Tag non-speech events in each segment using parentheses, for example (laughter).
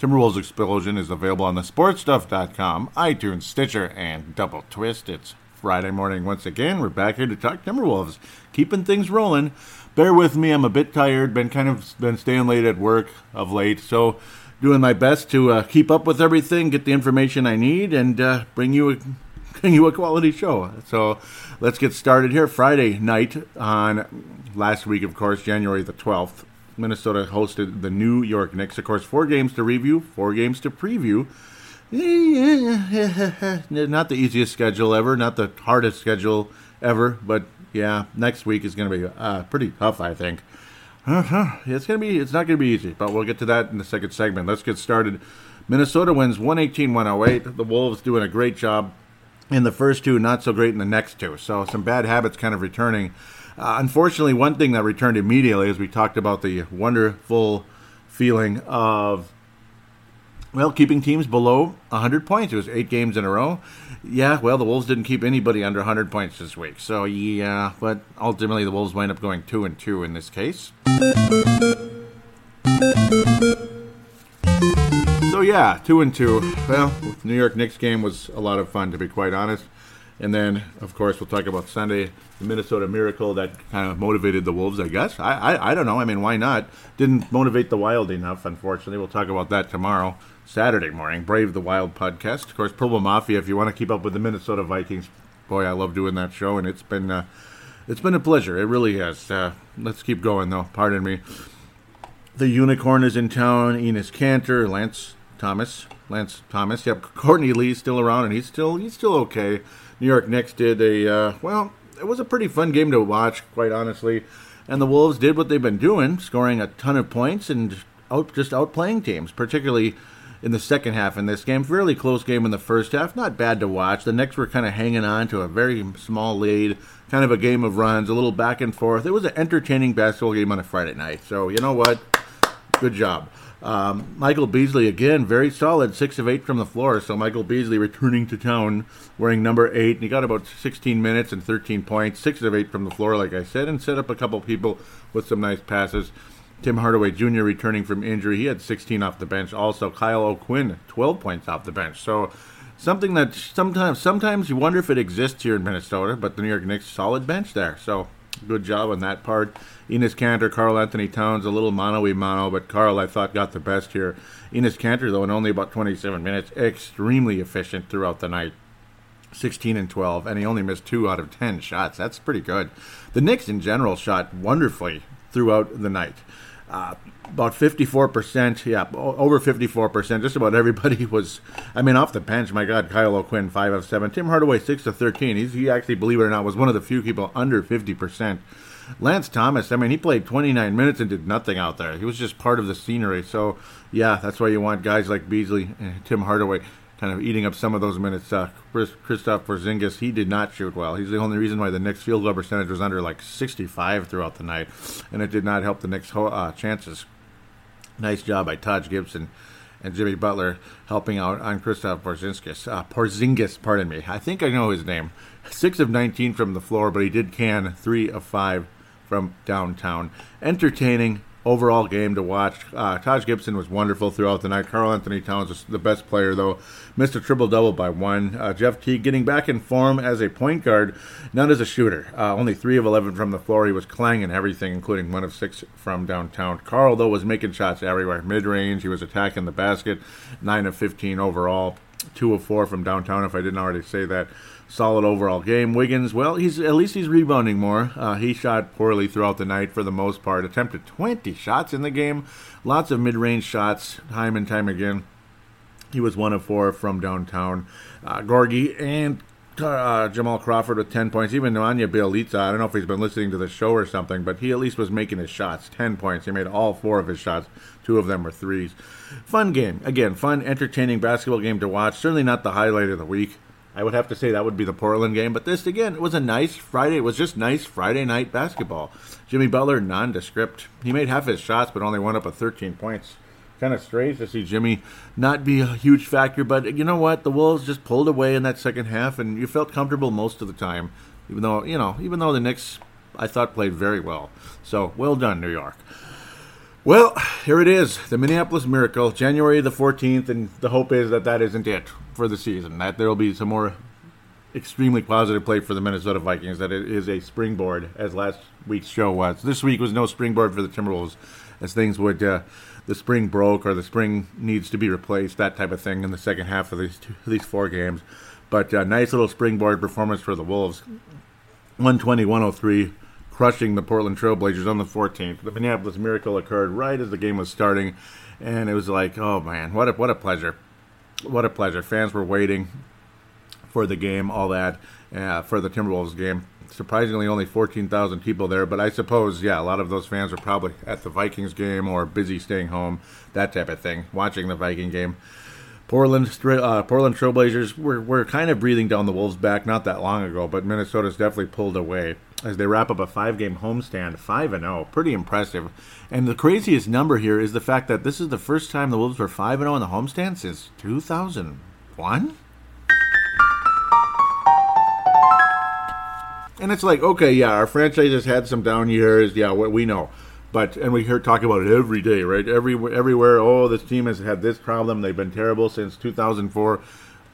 Timberwolves Explosion is available on the sportstuff.com, iTunes, Stitcher, and Double Twist. It's Friday morning once again. We're back here to talk Timberwolves, keeping things rolling. Bear with me, I'm a bit tired. Been kind of been staying late at work of late, so doing my best to uh, keep up with everything, get the information I need, and uh, bring you a (laughs) bring you a quality show. So let's get started here. Friday night on last week, of course, January the 12th, Minnesota hosted the New York Knicks. Of course, four games to review, four games to preview. (laughs) Not the easiest schedule ever, not the hardest schedule ever, but yeah, next week is going to be uh, pretty tough, I think. Uh-huh. It's going to be. It's not going to be easy, but we'll get to that in the second segment. Let's get started. Minnesota wins 118-108. The Wolves doing a great job in the first two, not so great in the next two. So some bad habits kind of returning. Uh, unfortunately, one thing that returned immediately, as we talked about the wonderful feeling of, well, keeping teams below 100 points. It was eight games in a row. Yeah, well, the Wolves didn't keep anybody under 100 points this week. So, yeah, but ultimately the Wolves wind up going 2 and 2 in this case. So, yeah, 2 and 2. Well, New York Knicks game was a lot of fun, to be quite honest. And then, of course, we'll talk about Sunday, the Minnesota Miracle that kind of motivated the Wolves, I guess. I, I, I don't know. I mean, why not? Didn't motivate the Wild enough, unfortunately. We'll talk about that tomorrow, Saturday morning. Brave the Wild podcast. Of course, Purple Mafia, if you want to keep up with the Minnesota Vikings. Boy, I love doing that show, and it's been uh, it's been a pleasure. It really has. Uh, let's keep going, though. Pardon me. The Unicorn is in town. Enes Kanter, Lance Thomas, Lance Thomas. Yep, Courtney Lee's still around, and he's still he's still okay. New York Knicks did a uh, well. It was a pretty fun game to watch, quite honestly. And the Wolves did what they've been doing, scoring a ton of points and out just outplaying teams, particularly in the second half in this game. Fairly close game in the first half, not bad to watch. The Knicks were kind of hanging on to a very small lead, kind of a game of runs, a little back and forth. It was an entertaining basketball game on a Friday night. So you know what? Good job. Um, Michael Beasley again, very solid, six of eight from the floor. So Michael Beasley returning to town, wearing number eight, and he got about 16 minutes and 13 points, six of eight from the floor, like I said, and set up a couple people with some nice passes. Tim Hardaway Jr. returning from injury, he had 16 off the bench. Also, Kyle O'Quinn, 12 points off the bench. So something that sometimes sometimes you wonder if it exists here in Minnesota, but the New York Knicks solid bench there. So good job on that part. Enes Kanter, Karl-Anthony Towns, a little mano y mano, but Karl, I thought, got the best here. Enes Kanter, though, in only about 27 minutes, extremely efficient throughout the night. 16 and 12, and he only missed two out of 10 shots. That's pretty good. The Knicks, in general, shot wonderfully throughout the night. Uh, about 54%, yeah, over 54%. Just about everybody (laughs) was, I mean, off the bench. My God, Kyle O'Quinn, 5 of 7. Tim Hardaway, 6 of 13. He's, he actually, believe it or not, was one of the few people under 50%. Lance Thomas, I mean, he played 29 minutes and did nothing out there. He was just part of the scenery. So, yeah, that's why you want guys like Beasley and Tim Hardaway kind of eating up some of those minutes. Uh, Chris, Kristaps Porzingis, he did not shoot well. He's the only reason why the Knicks field goal percentage was under like 65 throughout the night, and it did not help the Knicks' uh, chances. Nice job by Taj Gibson and Jimmy Butler helping out on Kristaps Porzingis. Uh, Porzingis, pardon me. I think I know his name. Six of 19 from the floor, but he did can three of five from downtown. Entertaining overall game to watch. Uh, Taj Gibson was wonderful throughout the night. Karl-Anthony Towns was the best player, though. Missed a triple double by one. Uh, Jeff Teague getting back in form as a point guard, not as a shooter. Uh, only three of 11 from the floor. He was clanging everything, including one of six from downtown. Karl, though, was making shots everywhere. Mid range, he was attacking the basket. Nine of 15 overall. Two of four from downtown, if I didn't already say that solid overall game. Wiggins, well, he's at least he's rebounding more. Uh, he shot poorly throughout the night for the most part. Attempted 20 shots in the game, lots of mid-range shots, time and time again. He was one of four from downtown. Uh, Gorgui and uh, Jamal Crawford with 10 points. Even Nemanja Bjelica, I don't know if he's been listening to the show or something, but he at least was making his shots. 10 points. He made all four of his shots. Two of them were threes. Fun game. Again, fun, entertaining basketball game to watch. Certainly not the highlight of the week. I would have to say that would be the Portland game. But this, again, it was a nice Friday. It was just nice Friday night basketball. Jimmy Butler, nondescript. He made half his shots, but only went up with 13 points kind of strange to see Jimmy not be a huge factor. But you know what? The Wolves just pulled away in that second half, and you felt comfortable most of the time. Even though you know, even though the Knicks, I thought played very well. So well done, New York. Well, here it is, the Minneapolis Miracle, January the 14th, and the hope is that that isn't it for the season. That there will be some more extremely positive play for the Minnesota Vikings. That it is a springboard, as last week's show was. This week was no springboard for the Timberwolves, as things would. Uh, the spring broke or the spring needs to be replaced, that type of thing in the second half of these two, these four games. But uh, nice little springboard performance for the Wolves. 120 103, crushing the Portland Trailblazers on the 14th. The Minneapolis Miracle occurred right as the game was starting, and it was like, oh man, what a, what a pleasure. What a pleasure. Fans were waiting for the game, all that, uh, for the Timberwolves game surprisingly only 14,000 people there, but I suppose, yeah, a lot of those fans are probably at the Vikings game or busy staying home, that type of thing, watching the Viking game. Portland, uh, Portland Trailblazers were, were kind of breathing down the Wolves' back not that long ago, but Minnesota's definitely pulled away as they wrap up a five-game homestand, five and zero, oh. pretty impressive. And the craziest number here is the fact that this is the first time the Wolves were five and zero in the homestand since 2001. And it's like, okay, yeah, our franchise has had some down years. Yeah, we know. But and we hear talk about it every day, right? Every everywhere. Oh, this team has had this problem. They've been terrible since 2004.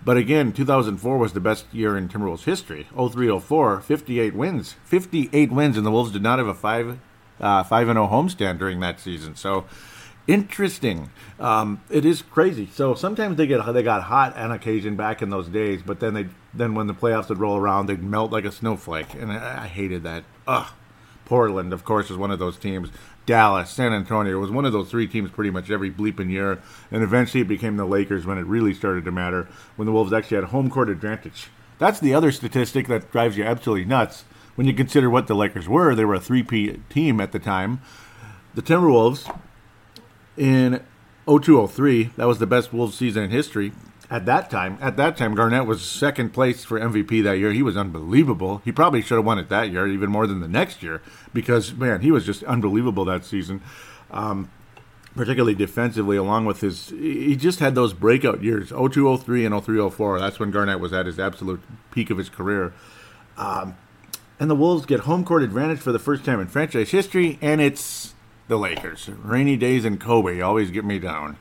But again, 2004 was the best year in Timberwolves history. 0304, 58 wins. 58 wins, and the Wolves did not have a 5 uh, 5 and 0 homestand during that season. So interesting. Um, it is crazy. So sometimes they get they got hot on occasion back in those days, but then they then when the playoffs would roll around, they'd melt like a snowflake, and I, I hated that. Ugh. Portland, of course, is one of those teams. Dallas, San Antonio was one of those three teams pretty much every bleeping year, and eventually it became the Lakers when it really started to matter. When the Wolves actually had home court advantage. That's the other statistic that drives you absolutely nuts when you consider what the Lakers were. They were a three-peat team at the time. The Timberwolves in 0203. That was the best Wolves season in history. At that time, at that time, Garnett was second place for MVP that year. He was unbelievable. He probably should have won it that year, even more than the next year, because man, he was just unbelievable that season. Um, particularly defensively, along with his, he just had those breakout years, 0203 and 0304. That's when Garnett was at his absolute peak of his career. Um, and the Wolves get home court advantage for the first time in franchise history, and it's the Lakers. Rainy days in Kobe always get me down.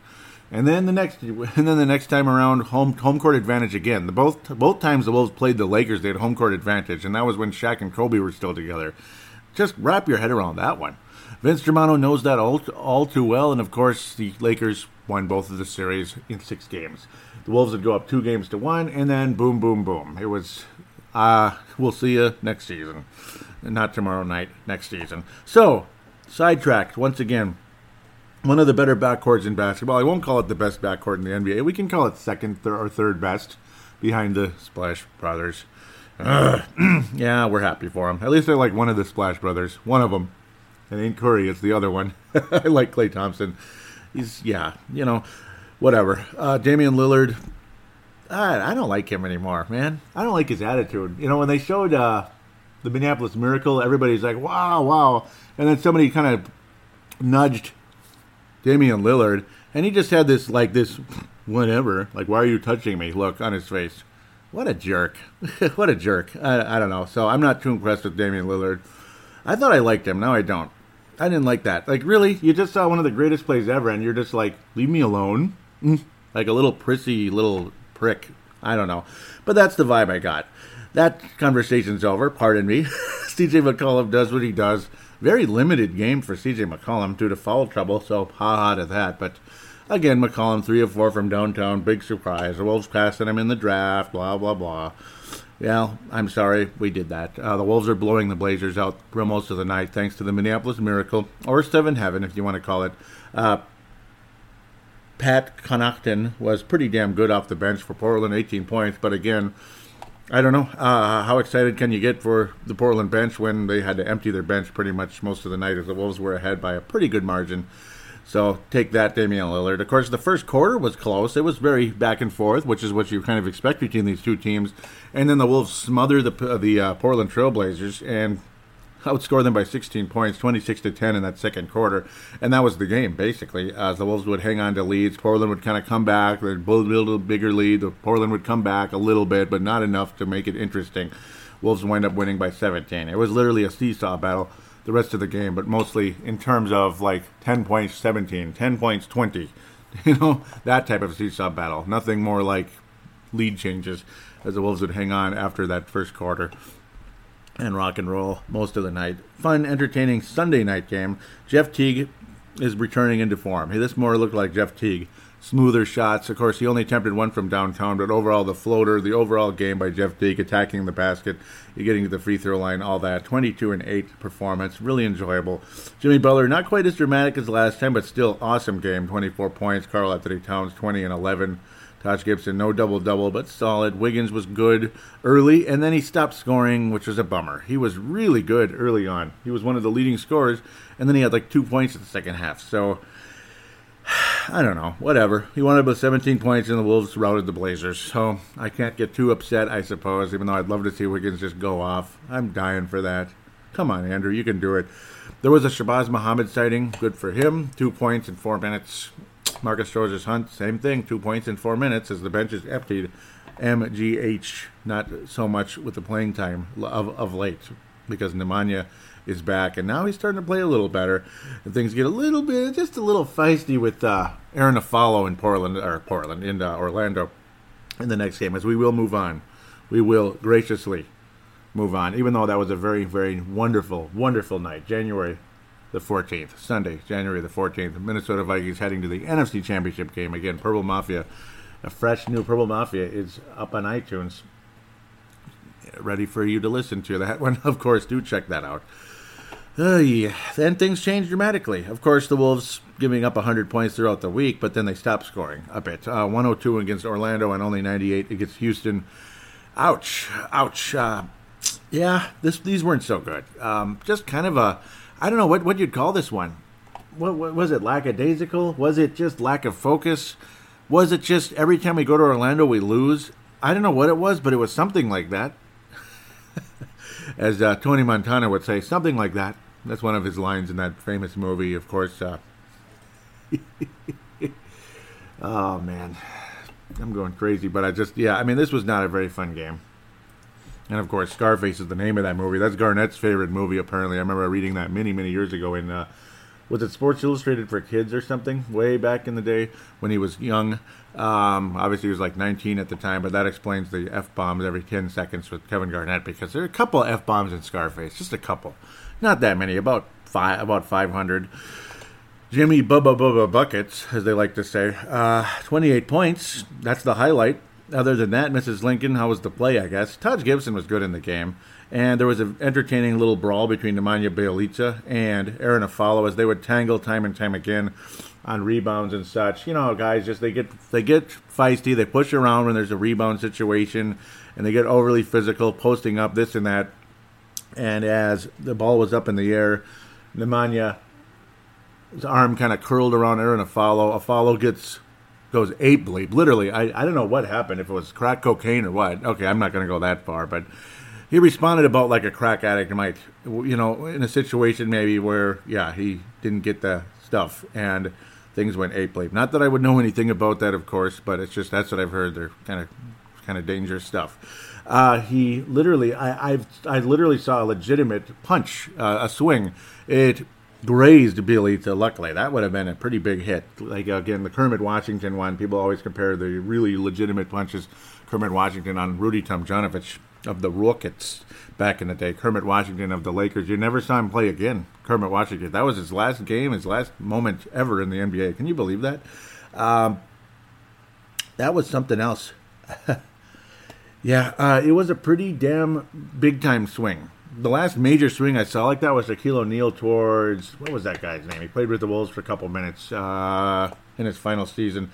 And then the next, and then the next time around, home home court advantage again. The both both times the Wolves played the Lakers, they had home court advantage, and that was when Shaq and Kobe were still together. Just wrap your head around that one. Vince Germano knows that all all too well, and of course the Lakers won both of the series in six games. The Wolves would go up two games to one, and then boom, boom, boom. It was, uh, we'll see you next season, not tomorrow night, next season. So sidetracked once again. One of the better backcourts in basketball. I won't call it the best backcourt in the NBA. We can call it second or third best behind the Splash Brothers. (clears throat) yeah, we're happy for them. At least they're like one of the Splash Brothers. One of them. And ain't Curry, it's the other one. (laughs) I like Klay Thompson. He's, yeah, you know, whatever. Uh, Damian Lillard, I, I don't like him anymore, man. I don't like his attitude. You know, when they showed uh, the Minneapolis Miracle, everybody's like, wow, wow. And then somebody kind of nudged Damian Lillard, and he just had this, like, this, whatever, like, why are you touching me look on his face. What a jerk. (laughs) what a jerk. I, I don't know. So I'm not too impressed with Damian Lillard. I thought I liked him. Now I don't. I didn't like that. Like, really? You just saw one of the greatest plays ever, and you're just like, leave me alone? Mm. Like a little prissy little prick. I don't know. But that's the vibe I got. That conversation's over. Pardon me. (laughs) CJ McCollum does what he does. Very limited game for CJ McCollum due to foul trouble, so ha ha to that. But again, McCollum, three of four from downtown, big surprise. The Wolves passing him in the draft, blah, blah, blah. Yeah, I'm sorry, we did that. Uh, the Wolves are blowing the Blazers out for most of the night, thanks to the Minneapolis Miracle, or Seven Heaven, if you want to call it. Uh, Pat Connaughton was pretty damn good off the bench for Portland, 18 points, but again, I don't know. Uh, how excited can you get for the Portland bench when they had to empty their bench pretty much most of the night as the Wolves were ahead by a pretty good margin? So take that, Damian Lillard. Of course, the first quarter was close. It was very back and forth, which is what you kind of expect between these two teams. And then the Wolves smother the the uh, Portland Trailblazers and outscore them by 16 points, 26 to 10 in that second quarter, and that was the game basically. As the Wolves would hang on to leads, Portland would kind of come back, they'd build a little bigger lead. The Portland would come back a little bit, but not enough to make it interesting. Wolves wind up winning by 17. It was literally a seesaw battle the rest of the game, but mostly in terms of like 10 points, 17, 10 points, 20. (laughs) You know, that type of seesaw battle. Nothing more like lead changes as the Wolves would hang on after that first quarter and rock and roll most of the night. Fun, entertaining Sunday night game. Jeff Teague is returning into form. Hey, this more looked like Jeff Teague. Smoother shots. Of course, he only attempted one from downtown, but overall, the floater, the overall game by Jeff Teague, attacking the basket, getting to the free throw line, all that. 22 and 8 performance. Really enjoyable. Jimmy Butler, not quite as dramatic as last time, but still awesome game. 24 points. Karl-Anthony Towns, 20 and 11. Taj Gibson, no double double, but solid. Wiggins was good early, and then he stopped scoring, which was a bummer. He was really good early on. He was one of the leading scorers, and then he had like two points in the second half. So (sighs) I don't know, whatever. He wanted about 17 points, and the Wolves routed the Blazers. So I can't get too upset, I suppose, even though I'd love to see Wiggins just go off. I'm dying for that. Come on, Andrew, you can do it. There was a Shabazz Muhammad sighting. Good for him. Two points in four minutes. Marcus Georges-Hunt, same thing, two points in four minutes as the bench is emptied. MGH, not so much with the playing time of, of late because Nemanja is back and now he's starting to play a little better and things get a little bit, just a little feisty with uh, Arron Afflalo in Portland, or Portland, in uh, Orlando in the next game as we will move on. We will graciously move on, even though that was a very, very wonderful, wonderful night. January the 14th, Sunday, January the 14th. Minnesota Vikings heading to the NFC Championship game. Again, Purple Mafia, a fresh new Purple Mafia is up on iTunes, ready for you to listen to. That (laughs) one, of course, do check that out. Uh, yeah. Then things change dramatically. Of course, the Wolves giving up 100 points throughout the week, but then they stop scoring a bit. Uh, 102 against Orlando and only 98 against Houston. Ouch. Ouch. Uh, yeah, this these weren't so good. Um, just kind of a I don't know what what you'd call this one. What, what, was it? Lackadaisical? Was it just lack of focus? Was it just every time we go to Orlando we lose? I don't know what it was, but it was something like that. (laughs) As uh, Tony Montana would say, something like that. That's one of his lines in that famous movie, of course. Uh, (laughs) oh man, I'm going crazy, but I just yeah. I mean, this was not a very fun game. And of course, Scarface is the name of that movie. That's Garnett's favorite movie, apparently. I remember reading that many, many years ago in, uh, was it Sports Illustrated for Kids or something? Way back in the day when he was young. Um, obviously, he was like 19 at the time, but that explains the F bombs every 10 seconds with Kevin Garnett because there are a couple F bombs in Scarface, just a couple. Not that many, about five, about 500. Jimmy Bubba Bubba Buckets, as they like to say, uh, 28 points. That's the highlight other than that, Mrs. Lincoln, how was the play, I guess? Taj Gibson was good in the game. And there was an entertaining little brawl between Nemanja Bjelica and Arron Afflalo as they would tangle time and time again on rebounds and such. You know, guys just they get they get feisty, they push around when there's a rebound situation, and they get overly physical, posting up this and that. And as the ball was up in the air, Nemanja his arm kind of curled around Arron Afflalo. Afflalo gets goes ape bleep. Literally, I, I don't know what happened, if it was crack cocaine or what. Okay, I'm not going to go that far, but he responded about like a crack addict might, you know, in a situation maybe where, yeah, he didn't get the stuff and things went ape bleep. Not that I would know anything about that, of course, but it's just that's what I've heard. They're kind of kind of dangerous stuff. Uh, he literally, I, I've, I literally saw a legitimate punch, uh, a swing. It grazed Billy to luckily. That would have been a pretty big hit. Like, again, the Kermit Washington one, people always compare the really legitimate punches Kermit Washington on Rudy Tomjanovich of the Rockets back in the day. Kermit Washington of the Lakers. You never saw him play again. Kermit Washington. That was his last game, his last moment ever in the NBA. Can you believe that? Um, that was something else. (laughs) yeah, uh, it was a pretty damn big time swing the last major swing I saw like that was Shaquille O'Neal towards what was that guy's name? He played with the Wolves for a couple minutes uh, in his final season.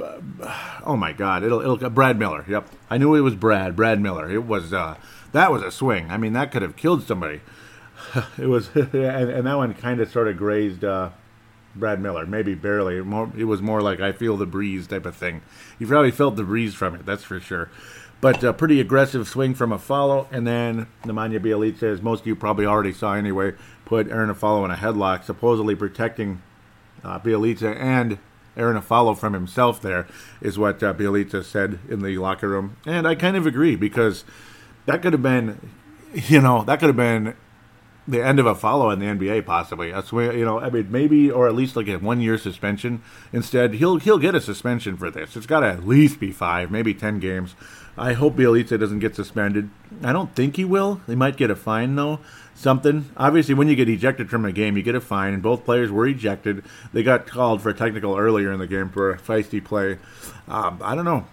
oh my God! It'll it'll Brad Miller. Yep, I knew it was Brad. Brad Miller. It was uh, that was a swing. I mean, that could have killed somebody. (laughs) it was, (laughs) and, and, that one kind of sort of grazed uh, Brad Miller, maybe barely. More, it was more like I feel the breeze type of thing. You probably felt the breeze from it. That's for sure. But a pretty aggressive swing from Afflalo. and then Nemanja Bjelica, as most of you probably already saw anyway, put Arron Afflalo in a headlock, supposedly protecting uh, Bjelica and Arron Afflalo from himself. There is what uh, Bjelica said in the locker room, and I kind of agree because that could have been, you know, that could have been the end of Afflalo in the NBA, possibly. Where you know, I mean, maybe or at least like a one year suspension. Instead, he'll he'll get a suspension for this. It's got to at least be five, maybe ten games. I hope Bjelica doesn't get suspended. I don't think he will. They might get a fine though, something. Obviously, when you get ejected from a game, you get a fine, and both players were ejected. They got called for a technical earlier in the game for a feisty play. Um, I don't know.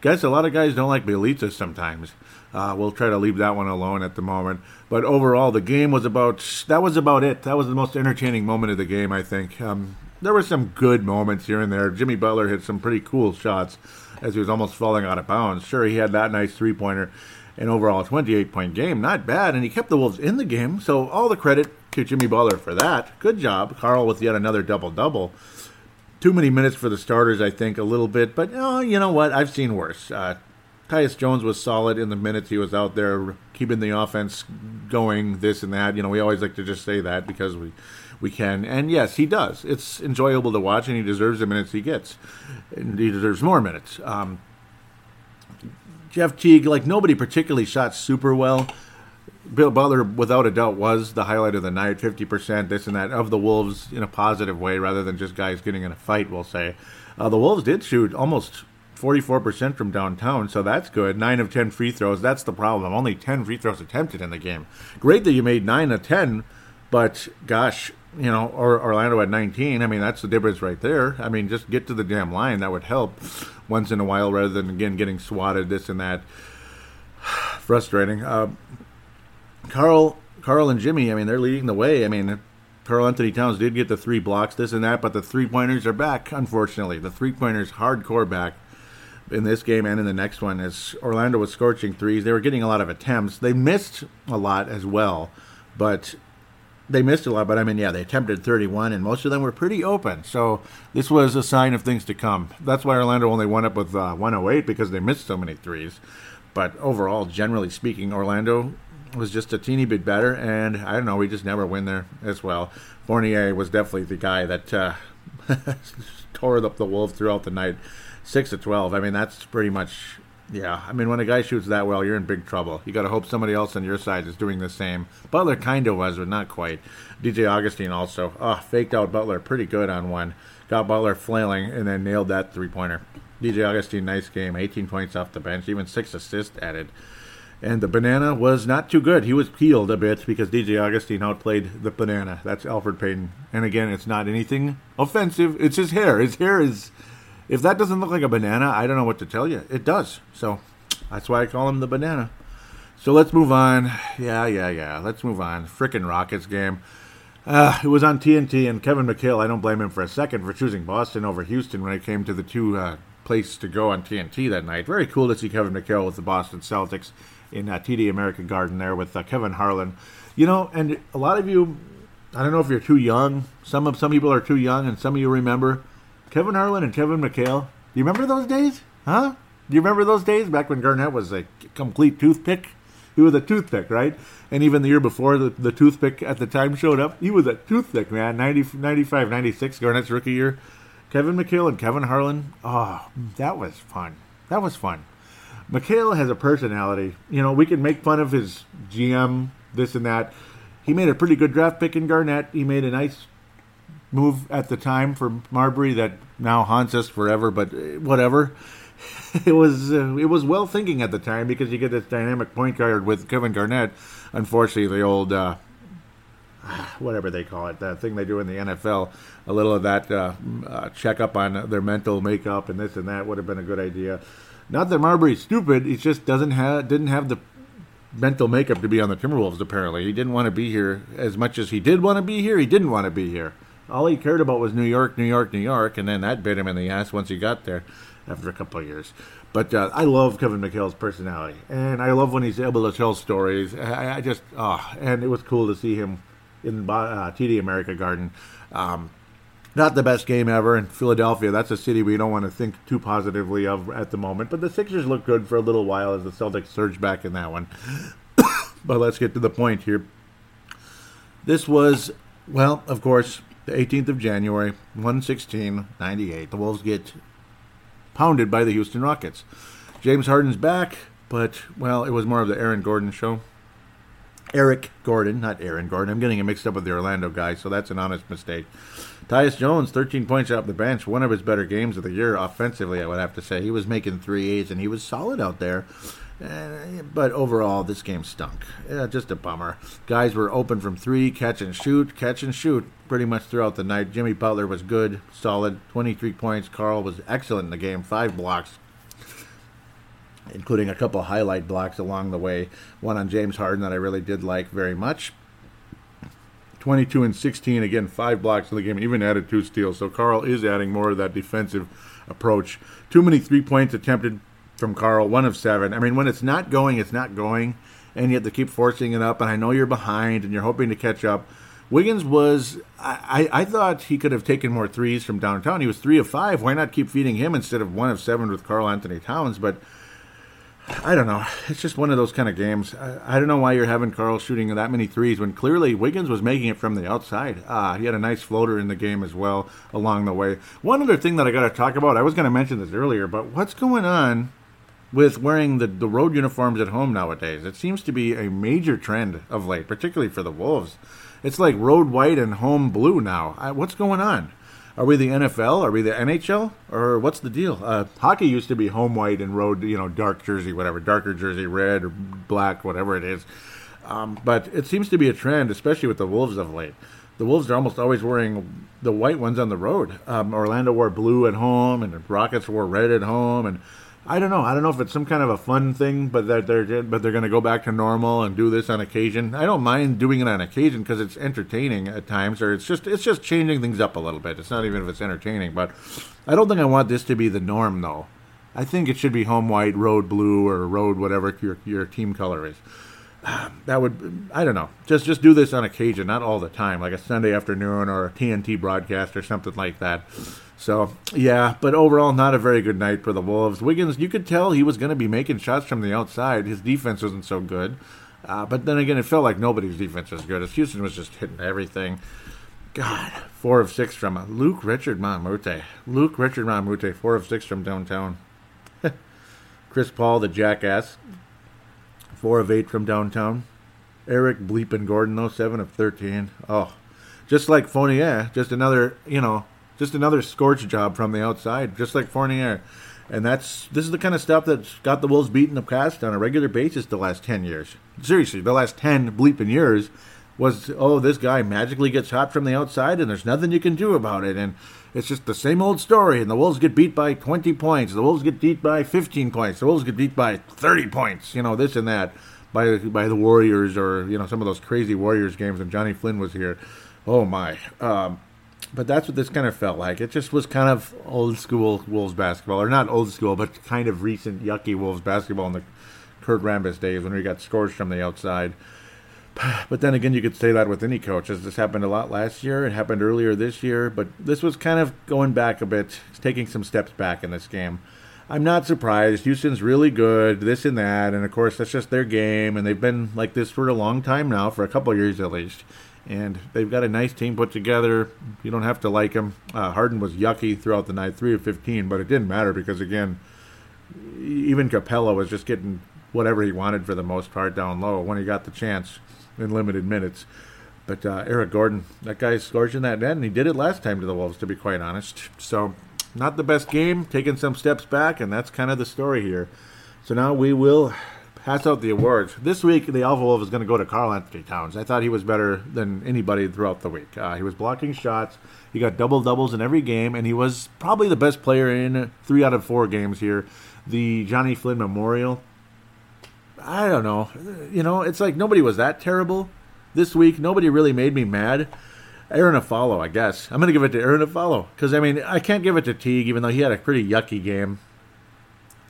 Guess a lot of guys don't like Bjelica sometimes. Uh, we'll try to leave that one alone at the moment. But overall, the game was about that was about it. That was the most entertaining moment of the game, I think. Um, there were some good moments here and there. Jimmy Butler hit some pretty cool shots as he was almost falling out of bounds. Sure, he had that nice three pointer. An overall 28 point game, not bad, and he kept the Wolves in the game. So all the credit to Jimmy Butler for that. Good job, Karl, with yet another double double. Too many minutes for the starters, I think, a little bit, but oh, you know what? I've seen worse. Uh, Tyus Jones was solid in the minutes he was out there, keeping the offense going, this and that. You know, we always like to just say that because we we can. And yes, he does. It's enjoyable to watch, and he deserves the minutes he gets. And he deserves more minutes. Um, Jeff Teague, like nobody particularly shot super well. Bill Butler, without a doubt, was the highlight of the night. 50%, this and that, of the Wolves in a positive way rather than just guys getting in a fight, we'll say. Uh, the Wolves did shoot almost 44% from downtown, so that's good. 9 of 10 free throws. That's the problem. Only 10 free throws attempted in the game. Great that you made 9 of 10, but gosh, you know, or Orlando at 19. I mean, that's the difference right there. I mean, just get to the damn line. That would help once in a while rather than, again, getting swatted, this and that. (sighs) Frustrating. Uh, Carl, Karl and Jimmy, I mean, they're leading the way. I mean, Karl Anthony Towns did get the three blocks, this and that, but the three pointers are back, unfortunately. The three pointers hardcore back in this game and in the next one as Orlando was scorching threes. They were getting a lot of attempts. They missed a lot as well, but they missed a lot. But I mean, yeah, they attempted 31, and most of them were pretty open. So this was a sign of things to come. That's why Orlando only went up with uh, 108 because they missed so many threes. But overall, generally speaking, Orlando was just a teeny bit better, and I don't know, we just never win there as well. Fournier was definitely the guy that uh, (laughs) tore up the Wolves throughout the night six to twelve. I mean, that's pretty much yeah. I mean, when a guy shoots that well, you're in big trouble. You got to hope somebody else on your side is doing the same. Butler kind of was, but not quite. DJ Augustin also, oh, faked out Butler pretty good on one. Got Butler flailing and then nailed that three pointer. DJ Augustin, nice game. 18 points off the bench, even six assists added. And the banana was not too good. He was peeled a bit because DJ Augustin outplayed the banana. That's Elfrid Payton. And again, it's not anything offensive. It's his hair. His hair is if that doesn't look like a banana, I don't know what to tell you. It does. So that's why I call him the banana. So let's move on. Yeah, yeah, yeah. Let's move on. Frickin' Rockets game. Uh, it was on TNT, and Kevin McHale, I don't blame him for a second for choosing Boston over Houston when it came to the two uh, places to go on TNT that night. Very cool to see Kevin McHale with the Boston Celtics in uh, TD American Garden there with uh, Kevin Harlan. You know, and a lot of you, I don't know if you're too young. Some of some people are too young, and some of you remember Kevin Harlan and Kevin McHale. Do you remember those days? Huh? Do you remember those days back when Garnett was a complete toothpick? He was a toothpick, right? And even the year before the, the toothpick at the time showed up, he was a toothpick, man. 90, 95, 96, Garnett's rookie year. Kevin McHale and Kevin Harlan. Oh, that was fun. That was fun. McHale has a personality. You know, we can make fun of his GM, this and that. He made a pretty good draft pick in Garnett. He made a nice move at the time for Marbury that now haunts us forever. But uh, whatever, (laughs) it was uh, it was well thinking at the time because you get this dynamic point guard with Kevin Garnett. Unfortunately, the old uh, (sighs) whatever they call it, that thing they do in the NFL, a little of that uh, uh, checkup on their mental makeup and this and that would have been a good idea. Not that Marbury's stupid; he just doesn't have didn't have the mental makeup to be on the Timberwolves. Apparently, he didn't want to be here as much as he did want to be here. He didn't want to be here. All he cared about was New York, New York, New York, and then that bit him in the ass once he got there after a couple of years. But uh, I love Kevin McHale's personality, and I love when he's able to tell stories. I, I just, oh, and it was cool to see him in uh, TD America Garden. Um, not the best game ever in Philadelphia. That's a city we don't want to think too positively of at the moment. But the Sixers looked good for a little while as the Celtics surged back in that one. (coughs) but let's get to the point here. This was, well, of course, the 18th of January, 116 98. The Wolves get pounded by the Houston Rockets. James Harden's back, but, well, it was more of the Aaron Gordon show. Eric Gordon, not Aaron Gordon. I'm getting it mixed up with the Orlando guy, so that's an honest mistake. Tyus Jones, 13 points off the bench, one of his better games of the year offensively, I would have to say. He was making threes and he was solid out there. Uh, but overall, this game stunk. Yeah, just a bummer. Guys were open from three, catch and shoot, catch and shoot pretty much throughout the night. Jimmy Butler was good, solid, 23 points. Karl was excellent in the game, five blocks, including a couple highlight blocks along the way. One on James Harden that I really did like very much. 22 and 16, again, five blocks in the game, even added two steals. So Karl is adding more of that defensive approach. Too many three points attempted from Karl, one of seven. I mean, when it's not going, it's not going, and you have to keep forcing it up. And I know you're behind, and you're hoping to catch up. Wiggins was, I, I thought he could have taken more threes from downtown. He was three of five. Why not keep feeding him instead of one of seven with Karl Anthony Towns? But I don't know. It's just one of those kind of games. I, I, don't know why you're having Karl shooting that many threes when clearly Wiggins was making it from the outside. Ah, he had a nice floater in the game as well along the way. One other thing that I got to talk about, I was going to mention this earlier, but what's going on with wearing the, the road uniforms at home nowadays. It seems to be a major trend of late, particularly for the Wolves. It's like road white and home blue now. I, what's going on? Are we the NFL? Are we the NHL? Or what's the deal? Uh, hockey used to be home white and road, you know, dark jersey, whatever, darker jersey, red or black, whatever it is. Um, but it seems to be a trend, especially with the Wolves of late. The Wolves are almost always wearing the white ones on the road. Um, Orlando wore blue at home, and the Rockets wore red at home, and I don't know. I don't know if it's some kind of a fun thing, but that they're but they're going to go back to normal and do this on occasion. I don't mind doing it on occasion because it's entertaining at times, or it's just it's just changing things up a little bit. It's not even if it's entertaining, but I don't think I want this to be the norm though. I think it should be home white, road blue, or road whatever your your team color is. (sighs) That would I don't know. Just just do this on occasion, not all the time, like a Sunday afternoon or a TNT broadcast or something like that. So yeah, but overall, not a very good night for the Wolves. Wiggins, you could tell he was going to be making shots from the outside. His defense wasn't so good, uh, but then again, it felt like nobody's defense was good. As Houston was just hitting everything. God, four of six from Luc Richard Mbah-a-Moute. Richard Mbah-a-Moute, four of six from downtown. (laughs) Chris Paul, the jackass, four of eight from downtown. Eric Bleepin Gordon, though, seven of thirteen. Oh, just like Fournier, just another, you know, just another scorch job from the outside, just like Fournier. And that's this is the kind of stuff that's got the Wolves beating the cast on a regular basis the last ten years. Seriously, the last ten bleeping years was oh this guy magically gets hot from the outside and there's nothing you can do about it and it's just the same old story and the Wolves get beat by 20 points, the Wolves get beat by 15 points, the Wolves get beat by 30 points, you know this and that by by the Warriors or you know some of those crazy Warriors games when Johnny Flynn was here. Oh my. Um, but that's what this kind of felt like. It just was kind of old school Wolves basketball, or not old school, but kind of recent yucky Wolves basketball in the Kurt Rambis days when we got scorched from the outside. (sighs) But then again, you could say that with any coach. As this happened a lot last year, it happened earlier this year, but this was kind of going back a bit, taking some steps back in this game. I'm not surprised. Houston's really good, this and that, and of course that's just their game, and they've been like this for a long time now, for a couple years at least and they've got a nice team put together. You don't have to like them. Uh, Harden was yucky throughout the night, three of fifteen, but it didn't matter because again, even Capella was just getting whatever he wanted for the most part down low when he got the chance in limited minutes. But uh, Eric Gordon, that guy's scorching that net, and he did it last time to the Wolves, to be quite honest. So, not the best game, taking some steps back, and that's kind of the story here. So now we will pass out the awards. This week, the Alpha Wolf is going to go to Karl Anthony Towns. I thought he was better than anybody throughout the week. Uh, he was blocking shots. He got double doubles in every game, and he was probably the best player in three out of four games here. The Johnny Flynn Memorial. I don't know. You know, it's like nobody was that terrible this week. Nobody really made me mad. Arron Afflalo, I guess. I'm going to give it to Arron Afflalo because I mean I can't give it to Teague even though he had a pretty yucky game.